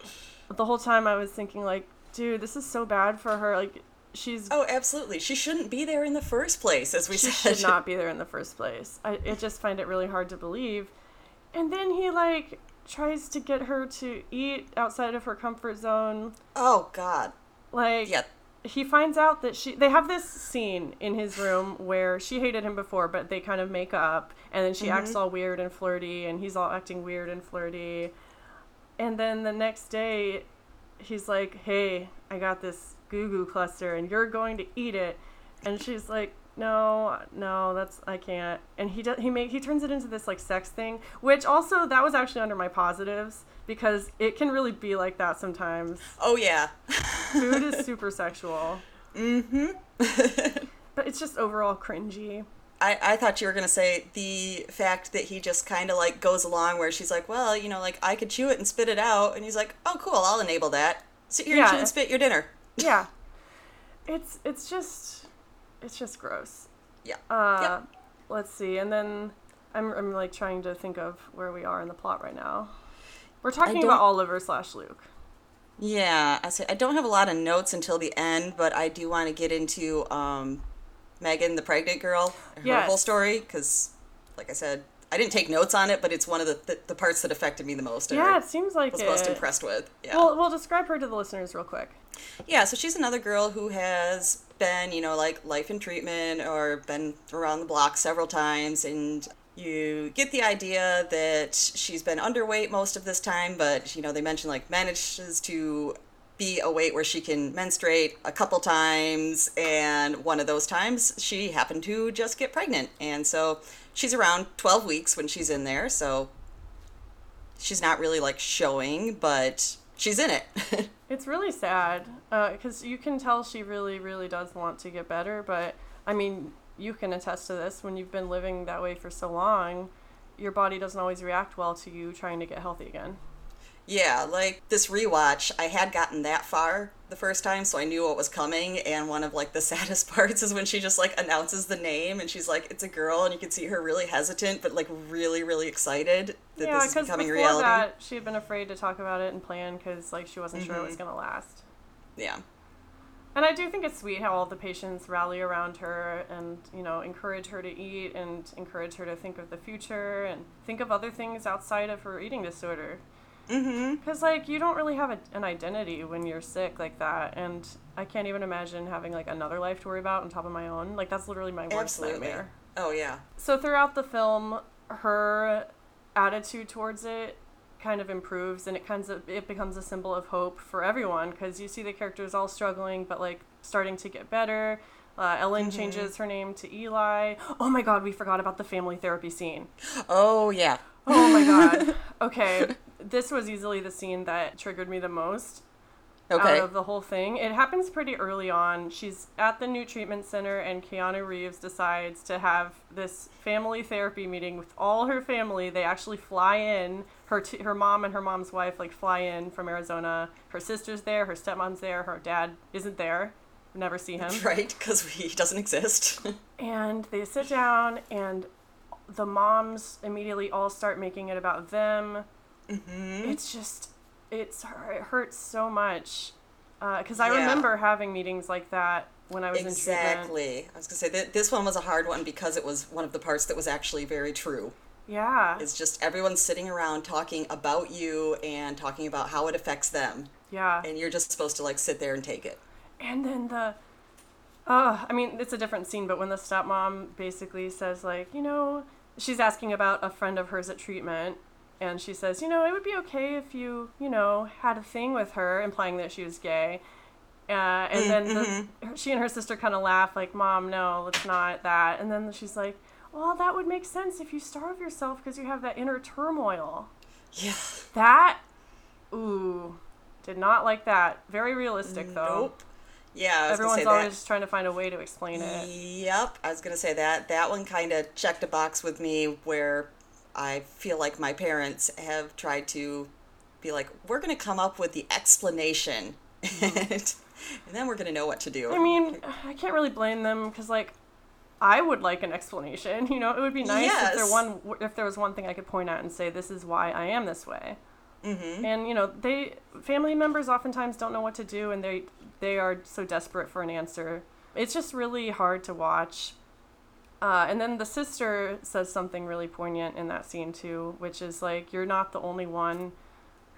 the whole time I was thinking like, dude, this is so bad for her. Like she's Oh, absolutely. She shouldn't be there in the first place, as we she said. should not be *laughs* there in the first place. I, I just find it really hard to believe. And then he like tries to get her to eat outside of her comfort zone. Oh God. Like Yeah. He finds out that she they have this scene in his room where she hated him before, but they kind of make up and then she acts mm-hmm. all weird and flirty and he's all acting weird and flirty. And then the next day he's like, "Hey, I got this goo goo cluster and you're going to eat it." And she's like, "No, no, that's I can't." And he does he make he turns it into this like sex thing, which also that was actually under my positives because it can really be like that sometimes. Oh yeah. Food is *laughs* super sexual. mm-hmm. *laughs* But it's just overall cringy. I, I thought you were gonna say the fact that he just kind of like goes along where she's like, well, you know, like I could chew it and spit it out, and he's like, oh, cool, I'll enable that. Sit here Yeah. and chew and spit your dinner. Yeah. *laughs* It's it's just it's just gross. Yeah. Uh Yep. let's see. And then I'm I'm like trying to think of where we are in the plot right now. We're talking about Oliver slash Luke. Yeah, I say I don't have a lot of notes until the end, but I do want to get into um, Megan, the pregnant girl, her Yes. whole story, because, like I said, I didn't take notes on it, but it's one of the the, the parts that affected me the most. Yeah, it seems like it. was it. most impressed with. Yeah. Well, we'll describe her to the listeners real quick. Yeah, so she's another girl who has been, you know, like life in treatment or been around the block several times, and you get the idea that she's been underweight most of this time, but, you know, they mention like manages to be a weight where she can menstruate a couple times, and one of those times she happened to just get pregnant. And so she's around 12 weeks when she's in there, so she's not really like showing, but she's in it. *laughs* It's really sad uh, because you can tell she really, really does want to get better. But I mean, you can attest to this when you've been living that way for so long. Your body doesn't always react well to you trying to get healthy again. Yeah, like this rewatch, I had gotten that far the first time, so I knew what was coming. And one of like the *laughs* saddest parts is when she just like announces the name, and she's like, "It's a girl," and you can see her really hesitant, but like really, really excited that yeah, this is becoming before reality. that, she had been afraid to talk about it and plan because like she wasn't sure it Mm-hmm. was gonna last. Yeah, And I do think it's sweet how all the patients rally around her and, you know, encourage her to eat and encourage her to think of the future and think of other things outside of her eating disorder. Mm-hmm. Because, like, you don't really have a, an identity when you're sick like that. And I can't even imagine having, like, another life to worry about on top of my own. Like, that's literally my worst Absolutely. nightmare. Oh yeah, So, throughout the film, her attitude towards it kind of improves and it kind of it becomes a symbol of hope for everyone because you see the characters all struggling but like starting to get better uh, ellen changes her name to eli oh my god we forgot about the family therapy scene oh yeah. oh my god *laughs* okay this was easily the scene that triggered me the most Okay. out of the whole thing. It happens pretty early on. She's at the new treatment center, and Keanu Reeves decides to have this family therapy meeting with all her family. They actually fly in. Her t- her mom and her mom's wife like fly in from Arizona. Her sister's there. Her stepmom's there. Her dad isn't there. Never see him. *laughs* Right, because he doesn't exist. *laughs* And they sit down, and the moms immediately all start making it about them. Mm-hmm. It's just, it's it hurts so much. Because I Yeah. remember having meetings like that when I was in treatment. Exactly. I was gonna say that this one was a hard one because it was one of the parts that was actually very true. Yeah, It's just everyone sitting around talking about you and talking about how it affects them, yeah. and you're just supposed to like sit there and take it. And then the, uh, I mean, it's a different scene, but when the stepmom basically says, like, you know, she's asking about a friend of hers at treatment, and she says, you know, it would be okay if you, you know, had a thing with her, implying that she was gay. Uh, and then the, she and her sister kind of laugh, like, Mom, no, it's not that. And then she's like, well, that would make sense if you starve yourself because you have that inner turmoil. Yeah. That, ooh, did not like that. Very realistic, though. Nope. Yeah, I was Everyone's always trying to find a way to explain it. Yep, I was gonna say that. That one kind of checked a box with me where I feel like my parents have tried to be like, we're gonna come up with the explanation, *laughs* and, then we're gonna know what to do. Mm-hmm. I mean, I can't really blame them because, like, I would like an explanation. *laughs* You know, it would be nice if there one if there was one thing I could point out and say this is why I am this way. mm-hmm. And you know, they family members oftentimes don't know what to do, and they they are so desperate for an answer. It's just really hard to watch. Uh, and then the sister says something really poignant in that scene too, which is like, "You're not the only one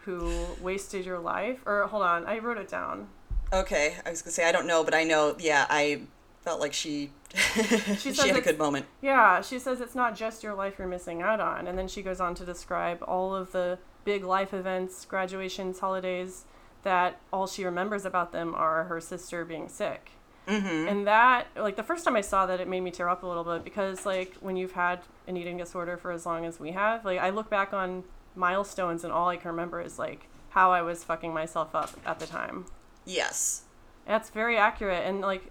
who wasted your life." Or hold on, I wrote it down. Okay, I was gonna say I don't know, but I know. Yeah, I felt like she *laughs* she, says had a good moment. Yeah, she says it's not just your life you're missing out on. And then she goes on to describe all of the big life events, graduations, holidays, that all she remembers about them are her sister being sick. Mm-hmm. And that, like, the first time I saw that, it made me tear up a little bit because, like, when you've had an eating disorder for as long as we have, like, I look back on milestones and all I can remember is, like, how I was fucking myself up at the time. Yes. That's very accurate. And like,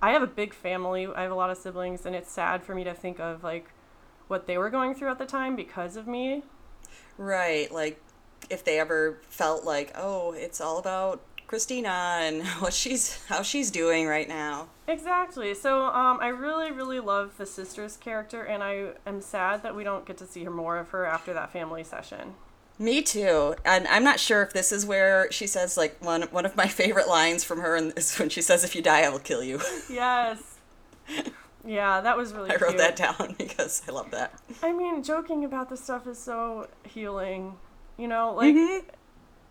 I have a big family. I have a lot of siblings, and it's sad for me to think of like what they were going through at the time because of me. Right. Like, if they ever felt like, oh, it's all about Christina and *laughs* what she's how she's doing right now. Exactly. So um, I really, really love the sister's character, and I am sad that we don't get to see more of her after that family session. Me too. And I'm not sure if this is where she says like one one of my favorite lines from her and is when she says, "If you die, I will kill you." *laughs* Yes. Yeah, that was really. I wrote cute. that down *laughs* because I love that. I mean, joking about this stuff is so healing. You know, like Mhm.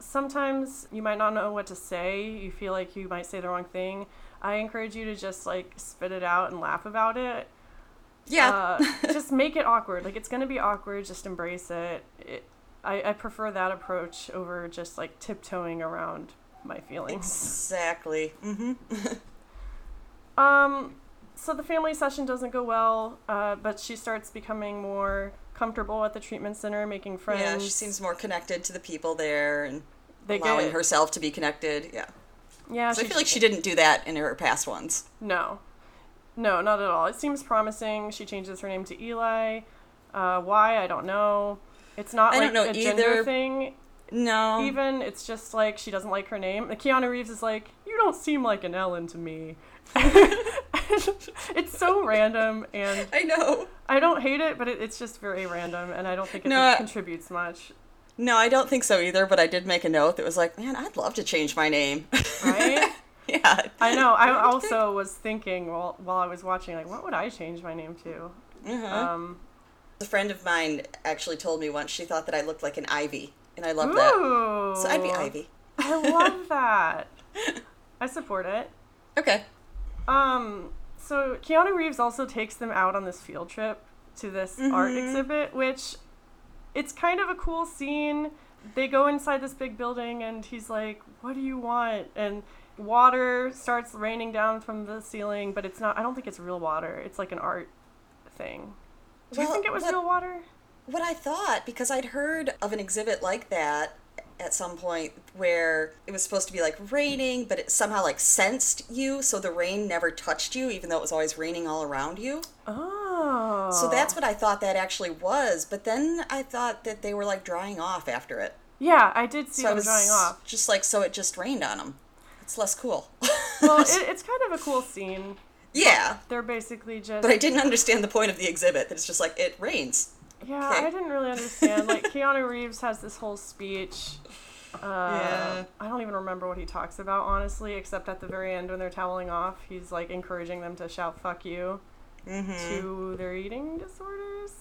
Sometimes you might not know what to say. You feel like you might say the wrong thing. I encourage you to just like spit it out and laugh about it. Yeah. Uh, *laughs* just make it awkward. Like it's gonna be awkward. Just embrace it. it I, I prefer that approach over just like tiptoeing around my feelings. exactly. hmm *laughs* Um, so the family session doesn't go well, uh, but she starts becoming more comfortable at the treatment center, making friends. Yeah, she seems more connected to the people there and They allowing get- herself to be connected. Yeah. Yeah. So I feel like she didn't do that in her past ones. No, no, not at all. It seems promising. She changes her name to Eli. Uh, why I don't know. It's not I like don't know a gender either. thing. No. Even it's just like she doesn't like her name. Keanu Reeves is like, you don't seem like an Ellen to me. *laughs* *laughs* it's so random, and I know. I don't hate it, but it, it's just very random, and I don't think it No, contributes much. No, I don't think so either, but I did make a note that was like, man, I'd love to change my name. Right? *laughs* yeah. I know. I *laughs* also was thinking while while I was watching, like, what would I change my name to? Uh-huh. Um, a friend of mine actually told me once she thought that I looked like an ivy, and I love that. ooh. So I'd be Ivy. I love that. I support it. Okay. Um, so Keanu Reeves also takes them out on this field trip to this art Mhm. exhibit, which it's kind of a cool scene. They go inside this big building and he's like, "What do you want?" And water starts raining down from the ceiling, but it's not I don't think it's real water. It's like an art thing. Do you think it was what- real water? What I thought, because I'd heard of an exhibit like that, at some point where it was supposed to be like raining, but it somehow like sensed you, so the rain never touched you, even though it was always raining all around you. Oh. So that's what I thought that actually was. But then I thought that they were like drying off after it. Yeah, I did see So I them was drying off. just like, so it just rained on them. It's less cool. *laughs* Well, it, it's kind of a cool scene. yeah, They're basically just. but I didn't understand the point of the exhibit. That it's just like it rains. Yeah. I didn't really understand. Like *laughs* Keanu Reeves has this whole speech. Uh, Yeah. I don't even remember what he talks about honestly, except at the very end when they're toweling off, he's like encouraging them to shout "fuck you" Mm-hmm. to their eating disorders.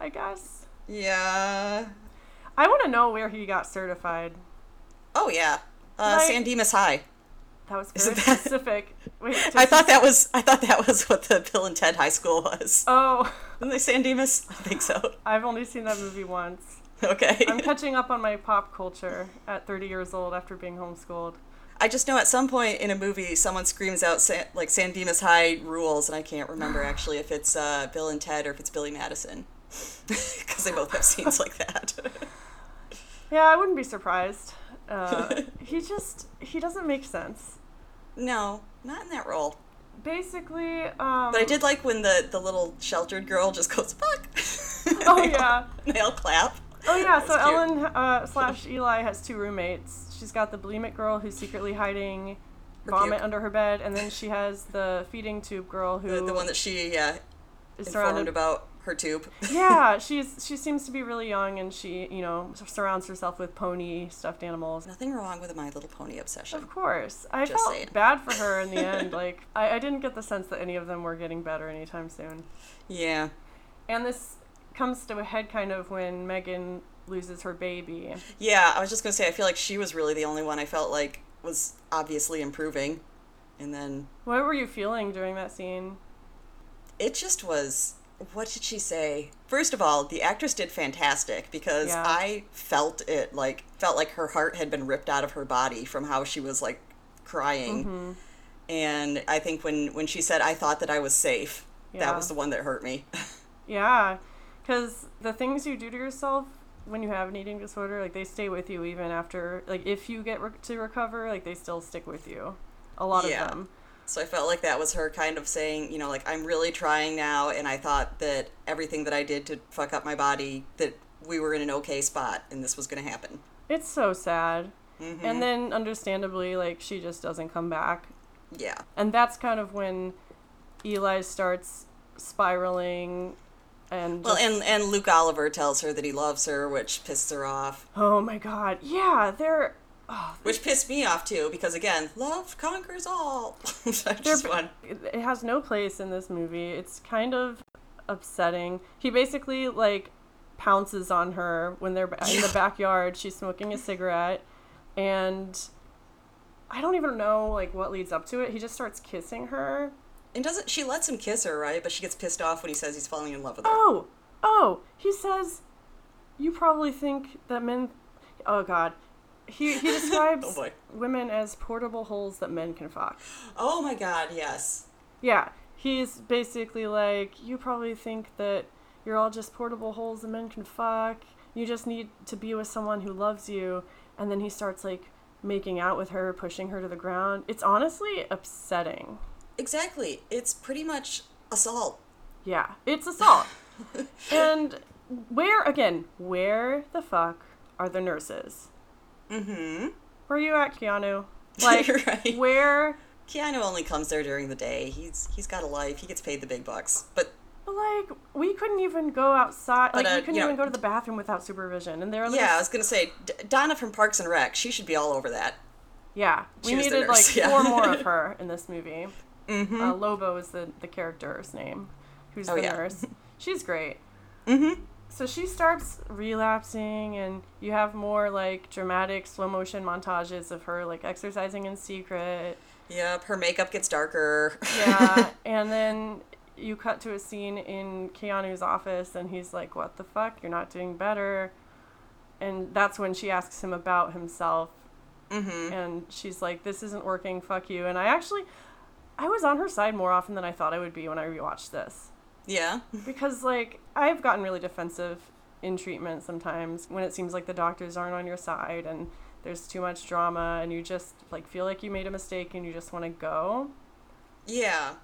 I guess. Yeah. I want to know where he got certified. Oh yeah. Uh, Like- San Dimas High. That was very that- specific. *laughs* Wait, I thought that was I thought that was what the Bill and Ted High School was. Oh, Didn't they San Dimas? I think so. I've only seen that movie once. Okay. I'm catching up on my pop culture at 30 years old after being homeschooled. I just know at some point in a movie someone screams out San, like San Dimas High rules, and I can't remember *sighs* actually if it's uh, Bill and Ted or if it's Billy Madison, *laughs* because they both have scenes like that. *laughs* Yeah, I wouldn't be surprised. Uh, he just he doesn't make sense. No, not in that role. Basically, um, But I did like when the the little sheltered girl just goes fuck. *laughs* Oh *laughs* yeah, And *laughs* they all clap. oh yeah. So cute. Ellen uh, slash Eli has two roommates. She's got the bulimic girl who's secretly hiding Her vomit puke. under her bed, and then she has the feeding tube girl who The, the one that she yeah is informed surrounded. about her tube. yeah, *laughs* she's she seems to be really young, and she you know surrounds herself with pony stuffed animals. Nothing wrong with a My Little Pony obsession. Of course. I Just felt saying. bad for her in the *laughs* end. Like, I, I didn't get the sense that any of them were getting better anytime soon. Yeah. And this comes to a head kind of when Megan loses her baby. Yeah, I was just gonna say I feel like she was really the only one I felt like was obviously improving, and then What were you feeling during that scene? it just was. What did she say? First of all, the actress did fantastic because Yeah. I felt it like felt like her heart had been ripped out of her body from how she was like crying, Mm-hmm. and I think when when she said I thought that I was safe, Yeah. that was the one that hurt me. *laughs* Yeah, because the things you do to yourself when you have an eating disorder, like, they stay with you even after, like, if you get re- to recover, like, they still stick with you. A lot Yeah. of them. So I felt like that was her kind of saying, you know, like I'm really trying now, and I thought that everything that I did to fuck up my body, that we were in an okay spot, and this was going to happen. It's so sad. Mhm. And then, understandably, like, she just doesn't come back. Yeah, And that's kind of when Eli starts spiraling and well, just- and and Luke Oliver tells her that he loves her, which pisses her off. oh my god. Yeah, they're oh, Which pissed me off too, because again, love conquers all. *laughs* I just want, it has no place in this movie. It's kind of upsetting. He basically like pounces on her when they're in the *laughs* backyard. She's smoking a cigarette and I don't even know like what leads up to it. He just starts kissing her. and doesn't she lets him kiss her, right? But she gets pissed off when he says he's falling in love with her. Oh, oh, he says, you probably think that men. Oh God, he he describes *laughs* Oh, boy. women as portable holes that men can fuck. Oh my God, yes. Yeah, he's basically like, you probably think that you're all just portable holes that men can fuck. You just need to be with someone who loves you, and then he starts like making out with her, pushing her to the ground. It's honestly upsetting. Exactly. It's pretty much assault. Yeah, it's assault. *laughs* and where again? Where the fuck are the nurses? Mm-hmm. Where are you at, Keanu? *laughs* Like, right. where? Keanu only comes there during the day. He's he's got a life. He gets paid the big bucks. But Like, we couldn't even go outside. Like, But, uh, we couldn't you know- even go to the bathroom without supervision. And they're like, yeah, I was gonna say D- Donna from Parks and Rec. She should be all over that. yeah, we She needed like yeah. four more of *laughs* her in this movie. Mm-hmm. Uh, Lobo is the the character's name, who's Oh, the yeah. nurse. *laughs* She's great. mm-hmm. So she starts relapsing, and you have more like dramatic slow motion montages of her like exercising in secret. Yep. Her makeup gets darker. Yeah, *laughs* and then you cut to a scene in Keanu's office, and he's like, "What the fuck? You're not doing better." And that's when she asks him about himself, mm-hmm. and she's like, "This isn't working. Fuck you." And I actually, I was on her side more often than I thought I would be when I rewatched this Yeah. because like I've gotten really defensive in treatment sometimes when it seems like the doctors aren't on your side and there's too much drama and you just like feel like you made a mistake and you just want to go. Yeah.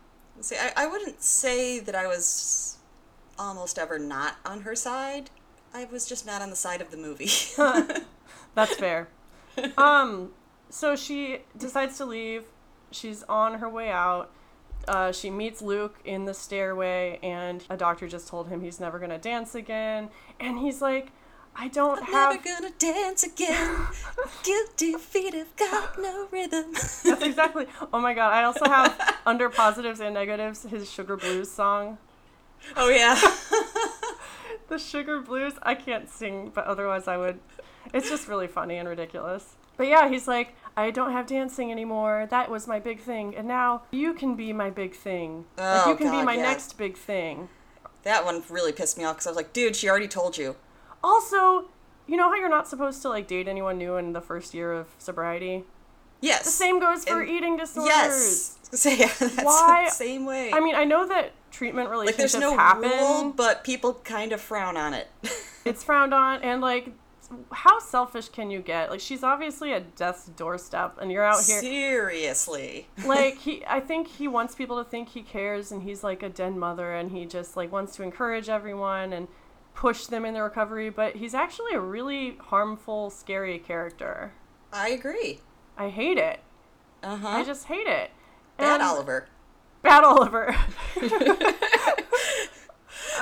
See, I, I wouldn't say that I was almost ever not on her side. I was just not on the side of the movie. *laughs* That's fair. *laughs* um, so she decides to leave. She's on her way out. Uh, she meets Luke in the stairway, and a doctor just told him he's never gonna dance again. And he's like, I don't I'm have. never gonna dance again. Guilty feet have got no rhythm. *laughs* That's exactly. Oh my god! I also have *laughs* under positives and negatives his Sugar Blues song. oh yeah. *laughs* The Sugar Blues. I can't sing, but otherwise I would. It's just really funny and ridiculous. But yeah, he's like, I don't have dancing anymore. That was my big thing, and now you can be my big thing. Oh, like Oh, you can be my yeah. next big thing. that one really pissed me off because I was like, dude, she already told you. Also, you know how you're not supposed to like date anyone new in the first year of sobriety? Yes. The same goes for And- eating disorders. Yes. *laughs* Say yeah, Why- the *laughs* same way. I mean, I know that treatment like relationships there's no happen. rule, but people kind of frown on it. *laughs* it's frowned on and like how selfish can you get like she's obviously at death's doorstep and you're out here Seriously. like he *laughs* i think he wants people to think he cares and he's like a den mother and he just like wants to encourage everyone and push them in their recovery but he's actually a really harmful scary character I agree. i hate it Uh huh. i just hate it Bad And- Oliver. bad oliver *laughs* *laughs* i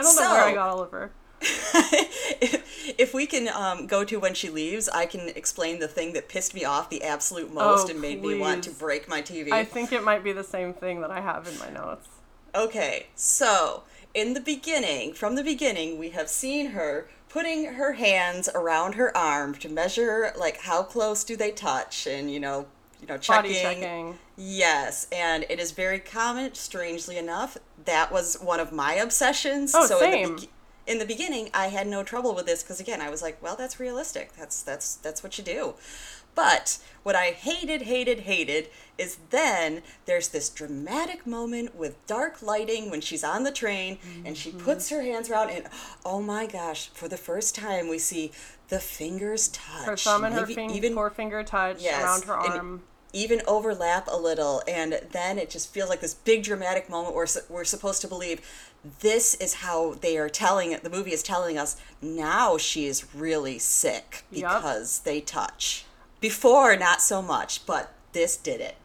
don't know where i got oliver *laughs* if we can um, go to when she leaves, I can explain the thing that pissed me off the absolute most Oh, and made me want to break my TV. i think it might be the same thing that i have in my notes Okay, so in the beginning, from the beginning, we have seen her putting her hands around her arm to measure like how close do they touch and you know, you know, checking. body checking Yes, and it is very common. Strangely enough, that was one of my obsessions. Oh, so In, same. the be- in the beginning, I had no trouble with this because again, I was like, well, that's realistic. That's that's that's what you do. But what I hated, hated, hated is then there's this dramatic moment with dark lighting when she's on the train and she Mm-hmm. puts her hands around and oh my gosh, for the first time we see the fingers touch. her thumb and her Maybe fing- even forefinger touch Yes, around her arm. Even overlap a little and then it just feels like this big dramatic moment where we're supposed to believe this is how they are telling it. the movie is telling us now she is really sick because they touch before not so much but this did it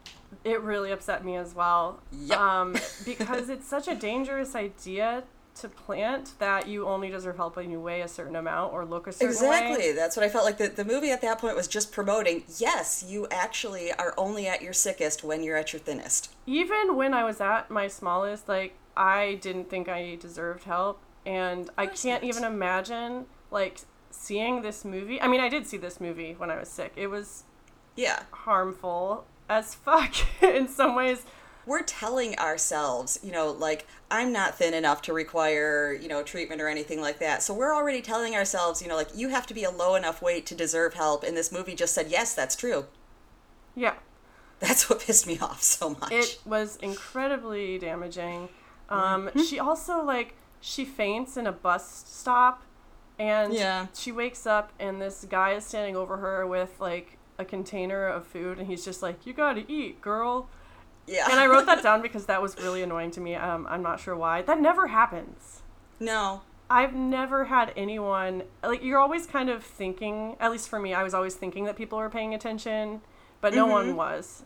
It really upset me as well. Yep. Um, because it's such a dangerous idea to plant that you only deserve help when you weigh a certain amount or look a certain way. exactly way. that's what i felt like the, the movie at that point was just promoting yes you actually are only at your sickest when you're at your thinnest Even when I was at my smallest, like I didn't think I deserved help, and I can't even imagine like seeing this movie. I mean, I did see this movie when I was sick. It was yeah harmful as fuck *laughs* in some ways. We're telling ourselves, you know, like I'm not thin enough to require, you know, treatment or anything like that. So we're already telling ourselves, you know, like you have to be a low enough weight to deserve help. And this movie just said, yes, that's true. Yeah. That's what pissed me off so much. it was incredibly damaging. Um, Mm-hmm. She also like she faints in a bus stop, and Yeah. she wakes up and this guy is standing over her with like a container of food, and he's just like, "You gotta eat, girl." Yeah. And I wrote that *laughs* down because that was really annoying to me. Um, I'm not sure why. That never happens. no. I've never had anyone like you're always kind of thinking. At least for me, I was always thinking that people were paying attention, but no Mm-hmm. one was.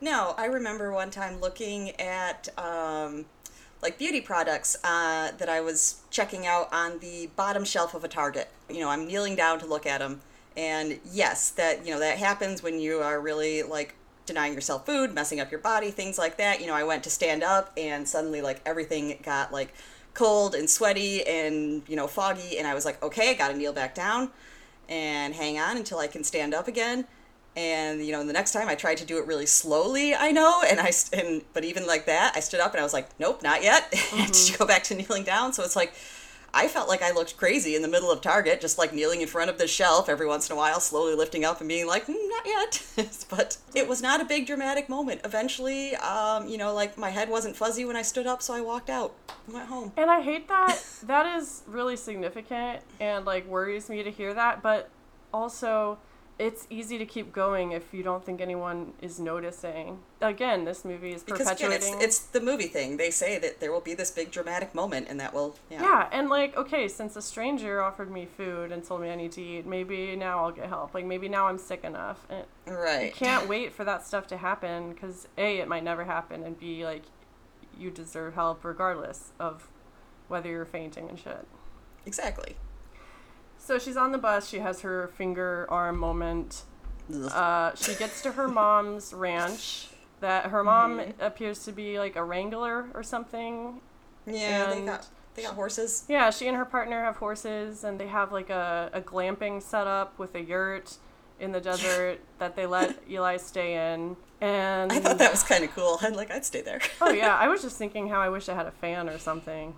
No, I remember one time looking at um, like beauty products uh, that I was checking out on the bottom shelf of a Target. You know, I'm kneeling down to look at them, and yes, that you know that happens when you are really like denying yourself food, messing up your body, things like that. You know, I went to stand up, and suddenly like everything got like cold and sweaty and you know foggy, and I was like, okay, I got to kneel back down and hang on until I can stand up again. And you know, the next time I tried to do it really slowly, I know, and I st- and but even like that, I stood up and I was like, nope, not yet. *laughs* and to mm-hmm. go back to kneeling down. So it's like, I felt like I looked crazy in the middle of Target, just like kneeling in front of the shelf every once in a while, slowly lifting up and being like, mm, not yet. *laughs* but it was not a big dramatic moment. Eventually, um, you know, like my head wasn't fuzzy when I stood up, so I walked out, went home. And I hate that. that is really significant and like worries me to hear that. But also, it's easy to keep going if you don't think anyone is noticing. Again, this movie is Because again, perpetuating. it's, it's the movie thing. They say that there will be this big dramatic moment, and that will yeah. yeah, and like, okay, since a stranger offered me food and told me I need to eat, maybe now I'll get help. Like, maybe now I'm sick enough. And you Right. can't wait for that stuff to happen because A, it might never happen, and B, like, you deserve help regardless of whether you're fainting and shit. Exactly. So she's on the bus, she has her finger arm moment. Uh, she gets to her mom's ranch. That her mom Mm-hmm. appears to be like a wrangler or something. yeah, they got they got horses. Yeah, she and her partner have horses, and they have like a, a glamping setup with a yurt in the *laughs* desert that they let Eli stay in. And I thought that was kind of cool. I'd like I'd stay there. oh yeah, *laughs* I was just thinking how I wish I had a fan or something.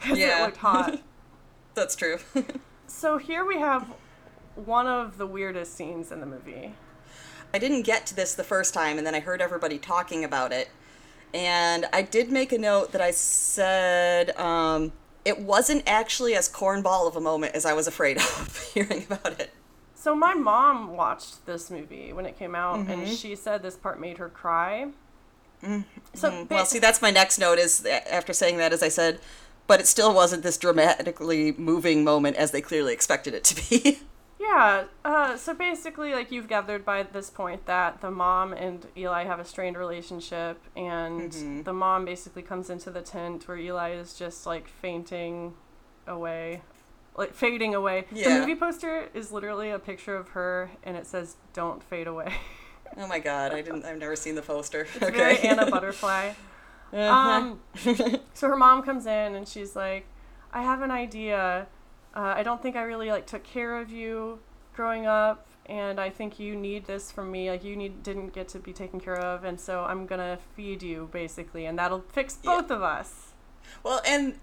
'Cause Yeah. it looked hot. *laughs* That's true. So here we have one of the weirdest scenes in the movie. I didn't get to this the first time, and then I heard everybody talking about it. And I did make a note that I said um, it wasn't actually as cornball of a moment as I was afraid of *laughs* hearing about it. So my mom watched this movie when it came out, and Mm-hmm. she said this part made her cry. So Mm, Well, see, that's my next note. Is after saying that, as I said, but it still wasn't this dramatically moving moment as they clearly expected it to be. *laughs* Yeah, uh, so basically, like you've gathered by this point that the mom and Eli have a strained relationship, and Mm-hmm. the mom basically comes into the tent where Eli is just like fainting away, like fading away. The movie poster is literally a picture of her, and it says "Don't fade away." oh my god, I didn't. *laughs* I've never seen the poster. It's very Anna *laughs* Butterfly. Uh-huh. Um, *laughs* so her mom comes in and she's like, "I have an idea. Uh, I don't think I really like took care of you growing up, and I think you need this from me. Like you need didn't get to be taken care of, and so I'm gonna feed you basically, and that'll fix Yeah. both of us." Well, and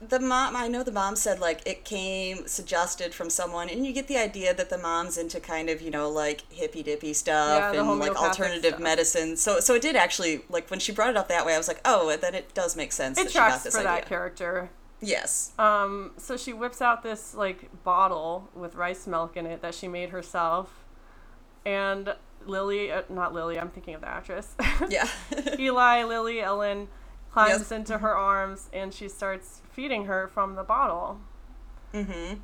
the mom, I know the mom said like it came suggested from someone, and you get the idea that the mom's into kind of you know like hippy dippy stuff the and like alternative stuff. medicine. So, so it did actually like when she brought it up that way, I was like, oh, then it does make sense It that she got tracks this for idea. that character. Yes. Um, so she whips out this like bottle with rice milk in it that she made herself, and Lily, uh, not Lily, I'm thinking of the actress. *laughs* Yeah. Eli, Lily, Ellen climbs Yes. into her arms and she starts feeding her from the bottle. mm-hmm.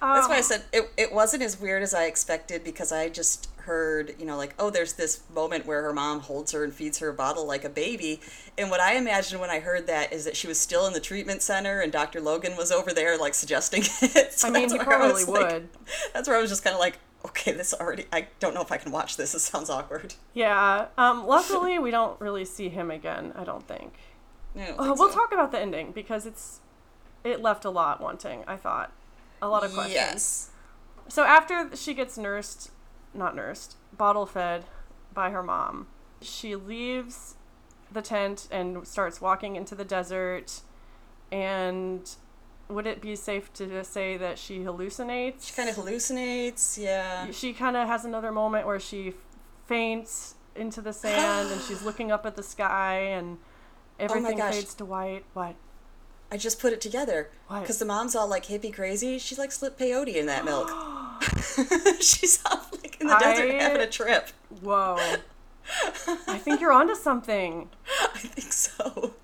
Um, That's why I said it, it wasn't as weird as I expected because I just heard, you know, like, oh, there's this moment where her mom holds her and feeds her a bottle like a baby. And what I imagined when I heard that is that she was still in the treatment center and Dr. Logan was over there, like, suggesting *laughs* it. So I mean, he probably was like- would. that's where I was just kind of like, okay, this already, I don't know if I can watch this. This sounds awkward. Yeah. Um, luckily, we don't really see him again. I don't think. Uh, we'll so. talk about the ending because it's it left a lot wanting. I thought a lot of questions. Yes. So after she gets nursed, not nursed, bottle fed by her mom, she leaves the tent and starts walking into the desert. And would it be safe to say that she hallucinates? She kind of hallucinates. Yeah. She kind of has another moment where she faints into the sand and she's looking up at the sky and everything gosh. fades to white. What? I just put it together. Because the mom's all like hippie crazy. She like slipped peyote in that milk. *gasps* *laughs* She's off like in the desert having a trip. Whoa. I think you're onto something. *laughs* I think so.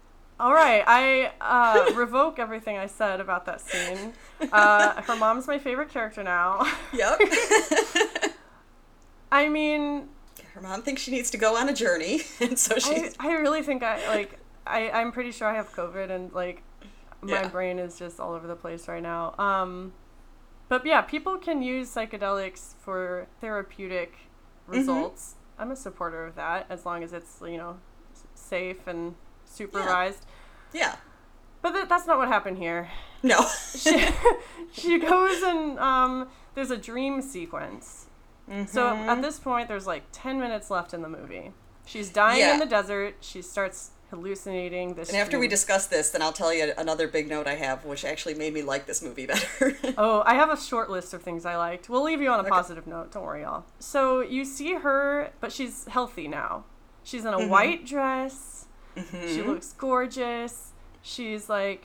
All right, I uh, revoke everything I said about that scene. Uh, her mom's my favorite character now. *laughs* Yep. I mean, Her mom thinks she needs to go on a journey, and so I. I really think I like I I'm pretty sure I have COVID and like my Yeah. brain is just all over the place right now. Um, but yeah, people can use psychedelics for therapeutic Mm-hmm. results. I'm a supporter of that as long as it's you know safe and supervised. Yeah. But th- that's not what happened here. No. *laughs* she, she goes and um, there's a dream sequence. So Mm-hmm. at this point, there's like 10 minutes left in the movie. She's dying Yeah. in the desert. She starts hallucinating this. And after we discuss this, then I'll tell you another big note I have, which actually made me like this movie *laughs* better. Oh, I have a short list of things I liked. We'll leave you on a Okay. positive note. Don't worry, y'all. So you see her, but she's healthy now. She's in a Mm-hmm. white dress. She looks gorgeous. She's like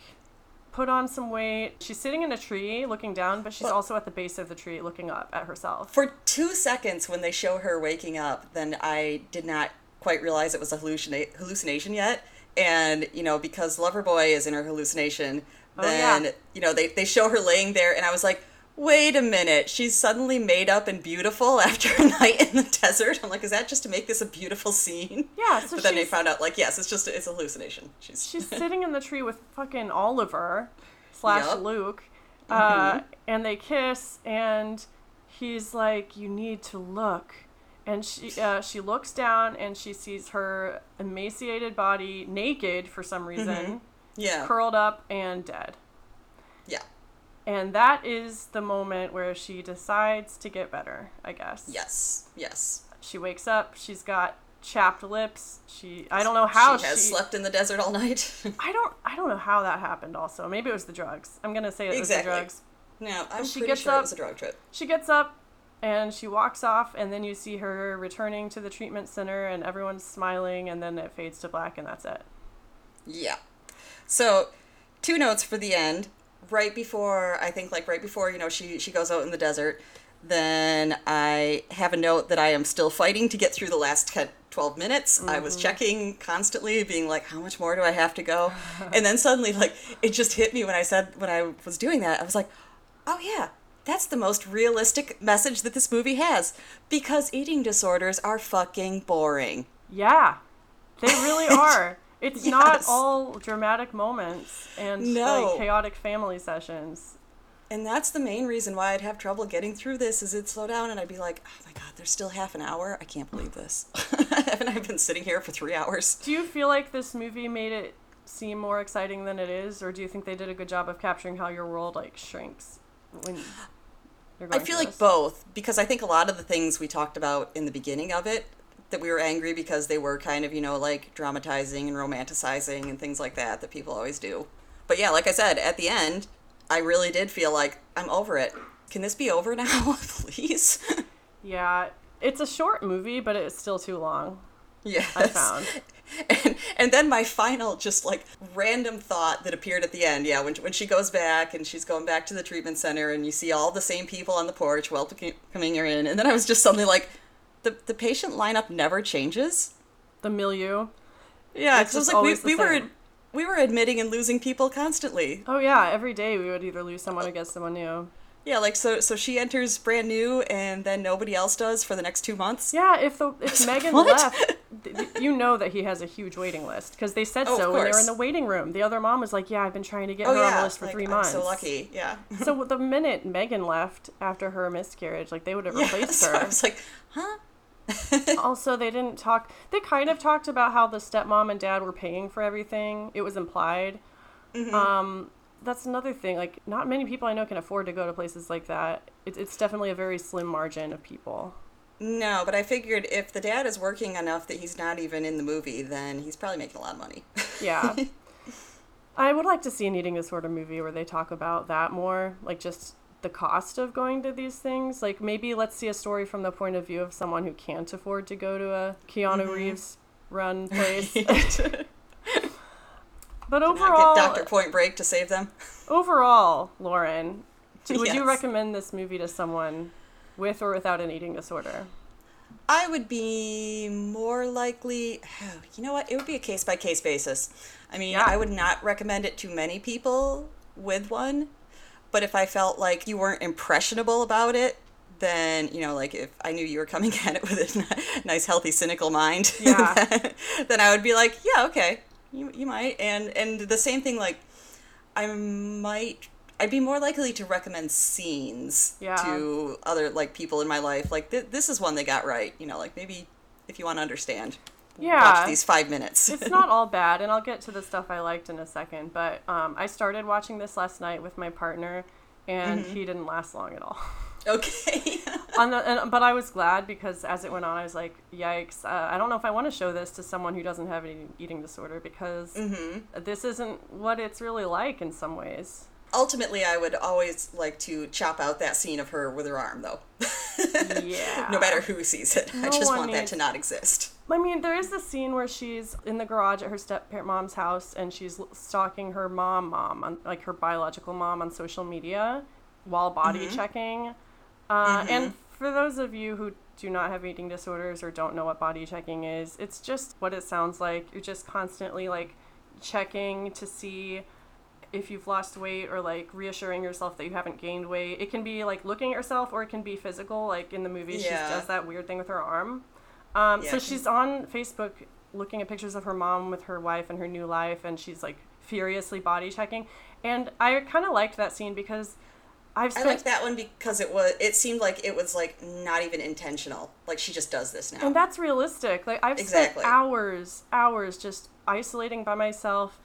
put on some weight. She's sitting in a tree looking down, but she's Well- also at the base of the tree looking up at herself. For two seconds when they show her waking up, then I did not quite realize it was a hallucina- hallucination yet. And, you know, because Loverboy is in her hallucination, Oh, then, yeah. you know, they, they show her laying there, and I was like, wait a minute, she's suddenly made up and beautiful *laughs* after a night in the desert. I'm like, is that just to make this a beautiful scene? Yeah, so but then they found out, like, yes, it's just, it's a hallucination. She's, She's sitting in the tree with fucking Oliver slash Yup. Luke, uh, and they kiss, and he's like, "You need to look." And she uh, she looks down and she sees her emaciated body, naked for some reason, yeah, curled up and dead. yeah, And that is the moment where she decides to get better, I guess. yes, yes. She wakes up, she's got chapped lips. She I don't know how she has slept in the desert all night. *laughs* I don't I don't know how that happened also. Maybe it was the drugs. I'm going to say it Exactly. was the drugs. no, I'm She pretty gets sure up- it was a drug trip. She gets up and she walks off and then you see her returning to the treatment center and everyone's smiling and then it fades to black and that's it. Yeah. So, two notes for the end. Right before, I think, like right before, you know, she she goes out in the desert. Then I have a note that I am still fighting to get through the last 10, 12 minutes. I was mm-hmm. checking constantly, being like, how much more do I have to go? and then suddenly, like, it just hit me when I said when I was doing that. I was like, oh yeah. That's the most realistic message that this movie has because eating disorders are fucking boring. Yeah. They really *laughs* are. It's not all dramatic moments and No. like chaotic family sessions. And that's the main reason why I'd have trouble getting through this is it'd slow down and I'd be like, oh my god, there's still half an hour? I can't believe this. *laughs* Haven't I been sitting here for three hours? Do you feel like this movie made it seem more exciting than it is or do you think they did a good job of capturing how your world like shrinks when I feel like both, because I think a lot of the things we talked about in the beginning of it, that we were angry because they were kind of, you know, like dramatizing and romanticizing and things like that that people always do. But yeah, like I said, at the end, I really did feel like I'm over it. Can this be over *laughs* now, please? Yeah, it's a short movie, but it's still too long. Yes. I found. *laughs* And, and then my final, just like random thought that appeared at the end. Yeah, when, when she goes back and she's going back to the treatment center and you see all the same people on the porch welcoming her in. And then I was just suddenly like, the, the patient lineup never changes? The milieu. Yeah, It's because I was like, we, we, were, we were admitting and losing people constantly. Oh yeah, every day we would either lose someone or get someone new. Yeah, like, so, so she enters brand new and then nobody else does for the next two months? Yeah, if the if *laughs* Megan left, you know that he has a huge waiting list because they said Oh, so when they were in the waiting room. The other mom was like, "Yeah, I've been trying to get Oh, her on the list for like, three I'm months." so lucky. Yeah. *laughs* So the minute Megan left after her miscarriage, like they would have Yeah, replaced so I her. was like, huh? *laughs* also, they didn't talk. They kind of talked about how the stepmom and dad were paying for everything. It was implied. Mm-hmm. Um, that's another thing. Like, not many people I know can afford to go to places like that. It, it's definitely a very slim margin of people. No, but I figured if the dad is working enough that he's not even in the movie, then he's probably making a lot of money. Yeah. *laughs* I would like to see an eating disorder movie where they talk about that more, like just the cost of going to these things. Like maybe let's see a story from the point of view of someone who can't afford to go to a Keanu mm-hmm. Reeves run *laughs* place. *laughs* but overall, get Doctor Point Break to save them. overall, Lauren, would you recommend this movie to someone with or without an eating disorder? I would be more likely. *sighs* You know what? It would be a case by case basis. I mean, Yeah. I would not recommend it to many people with one, but if I felt like you weren't impressionable about it, then you know, like if I knew you were coming *laughs* at it with a nice, healthy, cynical mind, *laughs* Yeah. then I would be like, yeah, okay, you you might. And and the same thing, like I might. I'd be more likely to recommend scenes Yeah. to other like people in my life. Like th- this is one they got right. You know, like maybe if you want to understand, Yeah. watch these five minutes. it's not *laughs* all bad, and I'll get to the stuff I liked in a second. But um, I started watching this last night with my partner, and Mm-hmm. he didn't last long at all. *laughs* okay. *laughs* On the, and, but I was glad because as it went on, I was like, "Yikes! Uh, I don't know if I want to show this to someone who doesn't have an eating disorder because Mm-hmm. this isn't what it's really like in some ways." Ultimately, I would always like to chop out that scene of her with her arm, though. *laughs* Yeah. no matter who sees it, I just want that to not exist. I mean, there is this scene where she's in the garage at her step mom's house and she's stalking her mom, mom, on, like her biological mom on social media while body checking. Uh, And for those of you who do not have eating disorders or don't know what body checking is, it's just what it sounds like. You're just constantly like checking to see if you've lost weight or like reassuring yourself that you haven't gained weight. It can be like looking at yourself or it can be physical. Like in the movie, she does that weird thing with her arm. Um, Yeah, so she- she's on Facebook looking at pictures of her mom with her wife and her new life, and she's like furiously body checking. And I kind of liked that scene because I've I spent like that one because it was. It seemed like it was like not even intentional. Like she just does this now. And that's realistic. Like I've Exactly. spent hours, hours just isolating by myself,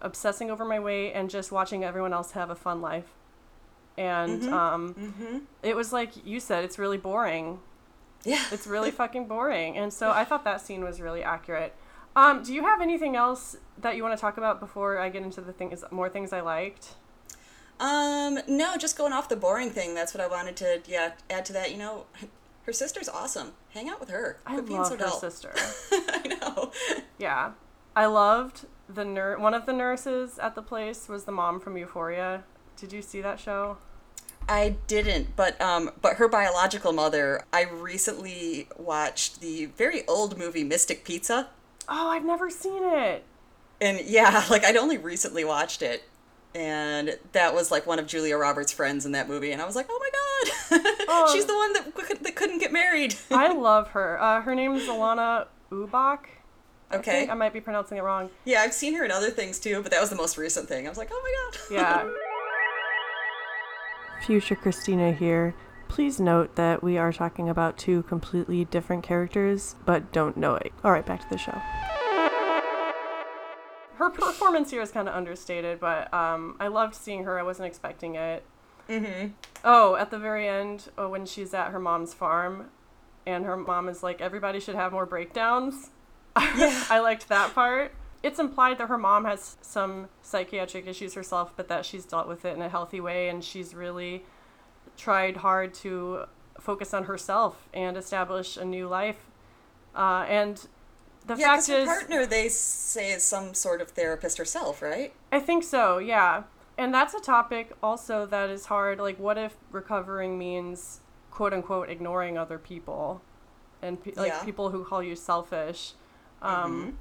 obsessing over my weight, and just watching everyone else have a fun life. And Mm-hmm. um, it was like you said, it's really boring. yeah. It's really *laughs* fucking boring. And so I thought that scene was really accurate. Um, do you have anything else that you want to talk about before I get into the things, more things I liked? Um, no, just going off the boring thing. That's what I wanted to yeah add to that. You know, her sister's awesome. Hang out with her. I Quit love so her dull. sister. *laughs* I know. Yeah. I loved the nur- one of the nurses at the place was the mom from Euphoria. Did you see that show? I didn't, but um, but her biological mother. I recently watched the very old movie Mystic Pizza, Oh, I've never seen it. and yeah, *laughs* like I'd only recently watched it, and that was like one of Julia Roberts' friends in that movie, and I was like, oh my god, *laughs* Oh. she's the one that that couldn't get married. I *laughs* love her. Uh, her is Alanna Ubach. I Okay. think I might be pronouncing it wrong. yeah, I've seen her in other things too, but that was the most recent thing. I was like, oh my god. Yeah. *laughs* Future Christina here. Please note that we are talking about two completely different characters, but don't know it. All right, back to the show. Her performance here is kind of understated, but um, I loved seeing her. I wasn't expecting it. mm-hmm. Oh, at the very end, oh, when she's at her mom's farm, and her mom is like, everybody should have more breakdowns. Yeah. *laughs* I liked that part. It's implied that her mom has some psychiatric issues herself, but that she's dealt with it in a healthy way, and she's really tried hard to focus on herself and establish a new life. Uh, and the Yeah, fact her is, partner they say is some sort of therapist herself, right? I think so, yeah. And that's a topic also that is hard. Like, what if recovering means, quote unquote, ignoring other people and pe- like Yeah. people who call you selfish? Um,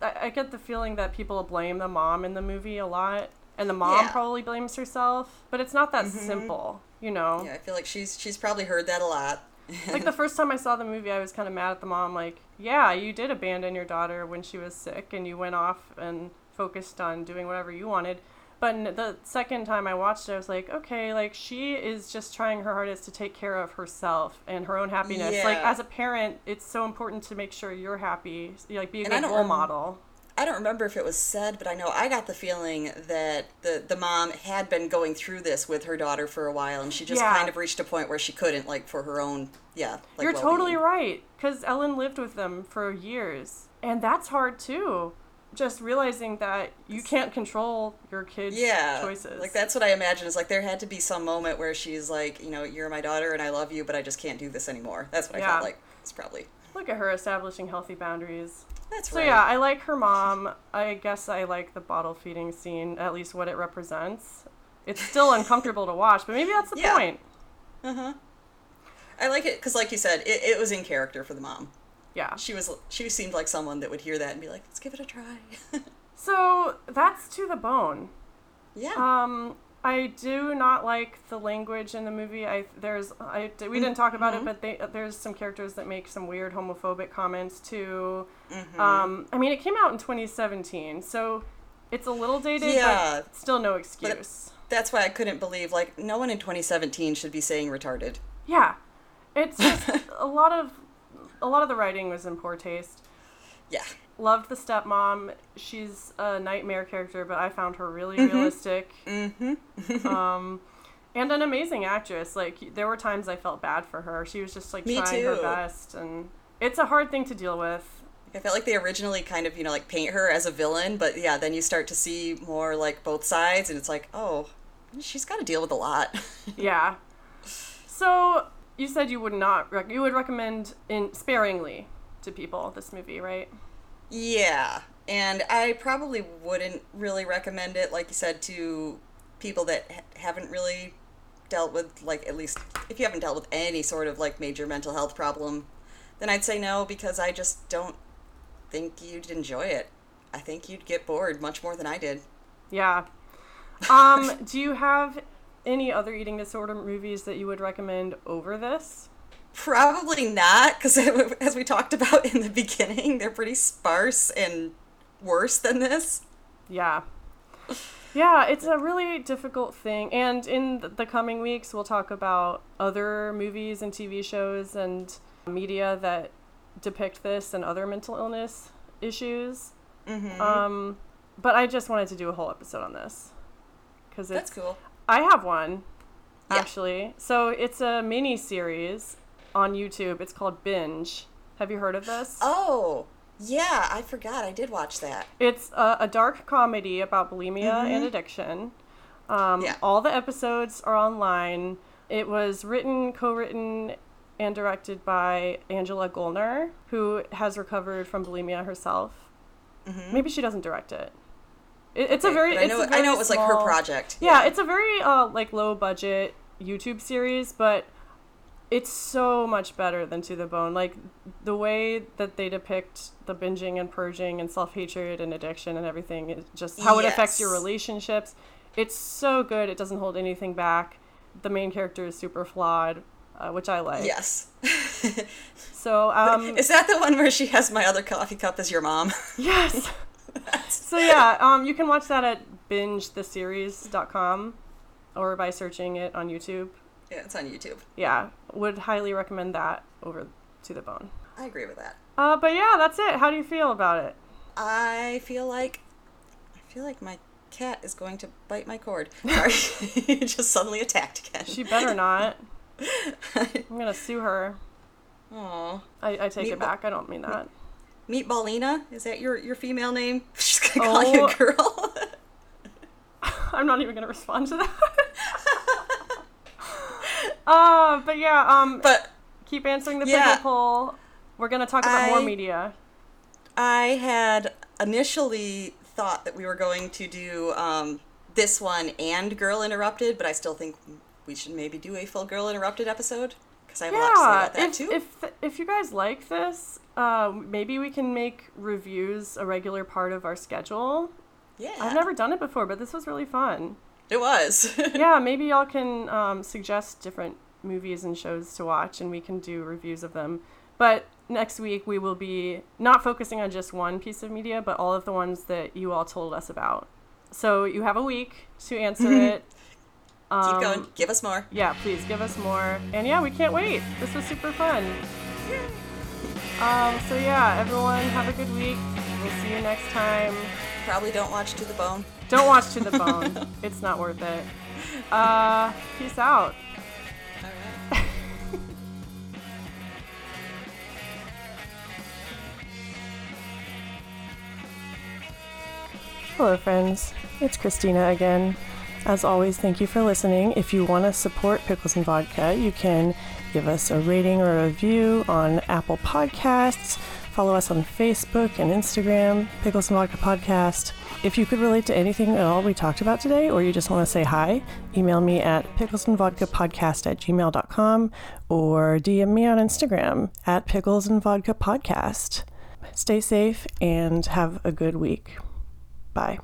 I-, I get the feeling that people blame the mom in the movie a lot, and the mom Yeah. probably blames herself, but it's not that simple, you know? Yeah, I feel like she's she's probably heard that a lot. *laughs* like the first time I saw the movie, I was kind of mad at the mom. Like, yeah, you did abandon your daughter when she was sick, and you went off and focused on doing whatever you wanted. But the second time I watched it, I was like, okay, like she is just trying her hardest to take care of herself and her own happiness. Like as a parent, it's so important to make sure you're happy. Like be a And good role rem- model. I don't remember if it was said, but I know I got the feeling that the the mom had been going through this with her daughter for a while, and she just Yeah. kind of reached a point where she couldn't, like for her own, yeah. Like You're totally well-being. right, because Ellen lived with them for years, and that's hard too. Just realizing that you can't control your kids' Yeah, choices. like that's what I imagine. Is like there had to be some moment where she's like, you know, you're my daughter and I love you, but I just can't do this anymore. That's what I felt like. It's probably Look at her establishing healthy boundaries. that's So yeah, I like her mom. I guess I like the bottle feeding scene, at least what it represents. It's still uncomfortable to watch, but maybe that's the *laughs* Yeah. point. Uh huh. I like it because, like you said, it, it was in character for the mom. Yeah. She was she seemed like someone that would hear that and be like, let's give it a try. *laughs* So that's to the bone. yeah. Um, I do not like the language in the movie. I there's I we didn't talk about it, but they, there's some characters that make some weird homophobic comments too. Um, I mean, it came out in 2017, so it's a little dated, Yeah. but still no excuse. That's why I couldn't believe like no one in 2017 should be saying retarded. Yeah, it's just *laughs* a lot of a lot of the writing was in poor taste. Yeah. Loved the stepmom. She's a nightmare character, but I found her really realistic. Mm-hmm. *laughs* um, and an amazing actress. Like there were times I felt bad for her. She was just like Me trying her best, and it's a hard thing to deal with. I felt like they originally kind of, you know, like paint her as a villain, but yeah, then you start to see more like both sides, and it's like, oh, she's got to deal with a lot. *laughs* Yeah. So you said you would not rec- you would recommend in sparingly to people. This movie, right? Yeah, and I probably wouldn't really recommend it, like you said, to people that ha- haven't really dealt with, like, at least if you haven't dealt with any sort of, like, major mental health problem, then I'd say no because I just don't think you'd enjoy it. I think you'd get bored much more than I did. Yeah. Um, do you have any other eating disorder movies that you would recommend over this? Probably not, because *laughs* as we talked about in the beginning, they're pretty sparse and worse than this. Yeah. Yeah, it's a really difficult thing. And in the coming weeks, we'll talk about other movies and TV shows and media that depict this and other mental illness issues. Mm-hmm. Um, but I just wanted to do a whole episode on this because That's cool. I have one Yeah. actually. So it's a mini series on YouTube. It's called Binge. Have you heard of this? Oh, yeah, I forgot. I did watch that. It's a, a dark comedy about bulimia and addiction. Um, Yeah. All the episodes are online. It was written, co written, and directed by Angela Gulner, who has recovered from bulimia herself. Maybe she doesn't direct it. It it's a very. I know, it's a I know it was like her project. Yeah, it's a very uh, like low budget YouTube series, but it's so much better than To the Bone. Like the way that they depict the binging and purging and self hatred and addiction and everything is just how it affects your relationships. It's so good. It doesn't hold anything back. The main character is super flawed, uh, which I like. Yes. *laughs* So um, Is that the one where she has my other coffee cup as your mom? yes. *laughs* so yeah, um, you can watch that at bingetheseries.com or by searching it on YouTube. yeah, it's on YouTube. yeah, would highly recommend that over to the bone. I agree with that. Uh, but yeah, that's it. How do you feel about it? I feel like I feel like my cat is going to bite my cord. *laughs* Sorry, *laughs* just suddenly attacked again. She better not. *laughs* I'm gonna sue her. Aw. I, I take it back. I don't mean that. Meatballina? Is that your, your female name? *laughs* She's gonna call you Oh. a girl. *laughs* I'm not even gonna respond to that. *laughs* uh, but yeah, um, but keep answering the Yeah. pickle poll. We're gonna talk about more media. I had initially thought that we were going to do um, this one and Girl Interrupted, but I still think we should maybe do a full Girl Interrupted episode because I have a lot to say Yeah, about that if, too. if if you guys like this, uh, maybe we can make reviews a regular part of our schedule. yeah, I've never done it before, but this was really fun. it was. *laughs* yeah, maybe y'all can um, suggest different movies and shows to watch, and we can do reviews of them. But next week we will be not focusing on just one piece of media, but all of the ones that you all told us about. So you have a week to answer *laughs* it. Keep Um, going. Give us more. Yeah, please give us more. And yeah, we can't wait. This was super fun. Um, so yeah, everyone have a good week. We'll see you next time. Probably don't watch To the Bone. Don't watch to the *laughs* bone. it's not worth it. Uh, peace out. *laughs* Hello, friends. It's Christina again. As always, thank you for listening. If you want to support Pickles and Vodka, you can give us a rating or a review on Apple Podcasts. Follow us on Facebook and Instagram, Pickles and Vodka Podcast. If you could relate to anything at all we talked about today, or you just want to say hi, email me at picklesandvodkapodcast at gmail.com or DM me on Instagram at Pickles and Vodka Podcast. Stay safe and have a good week. Bye.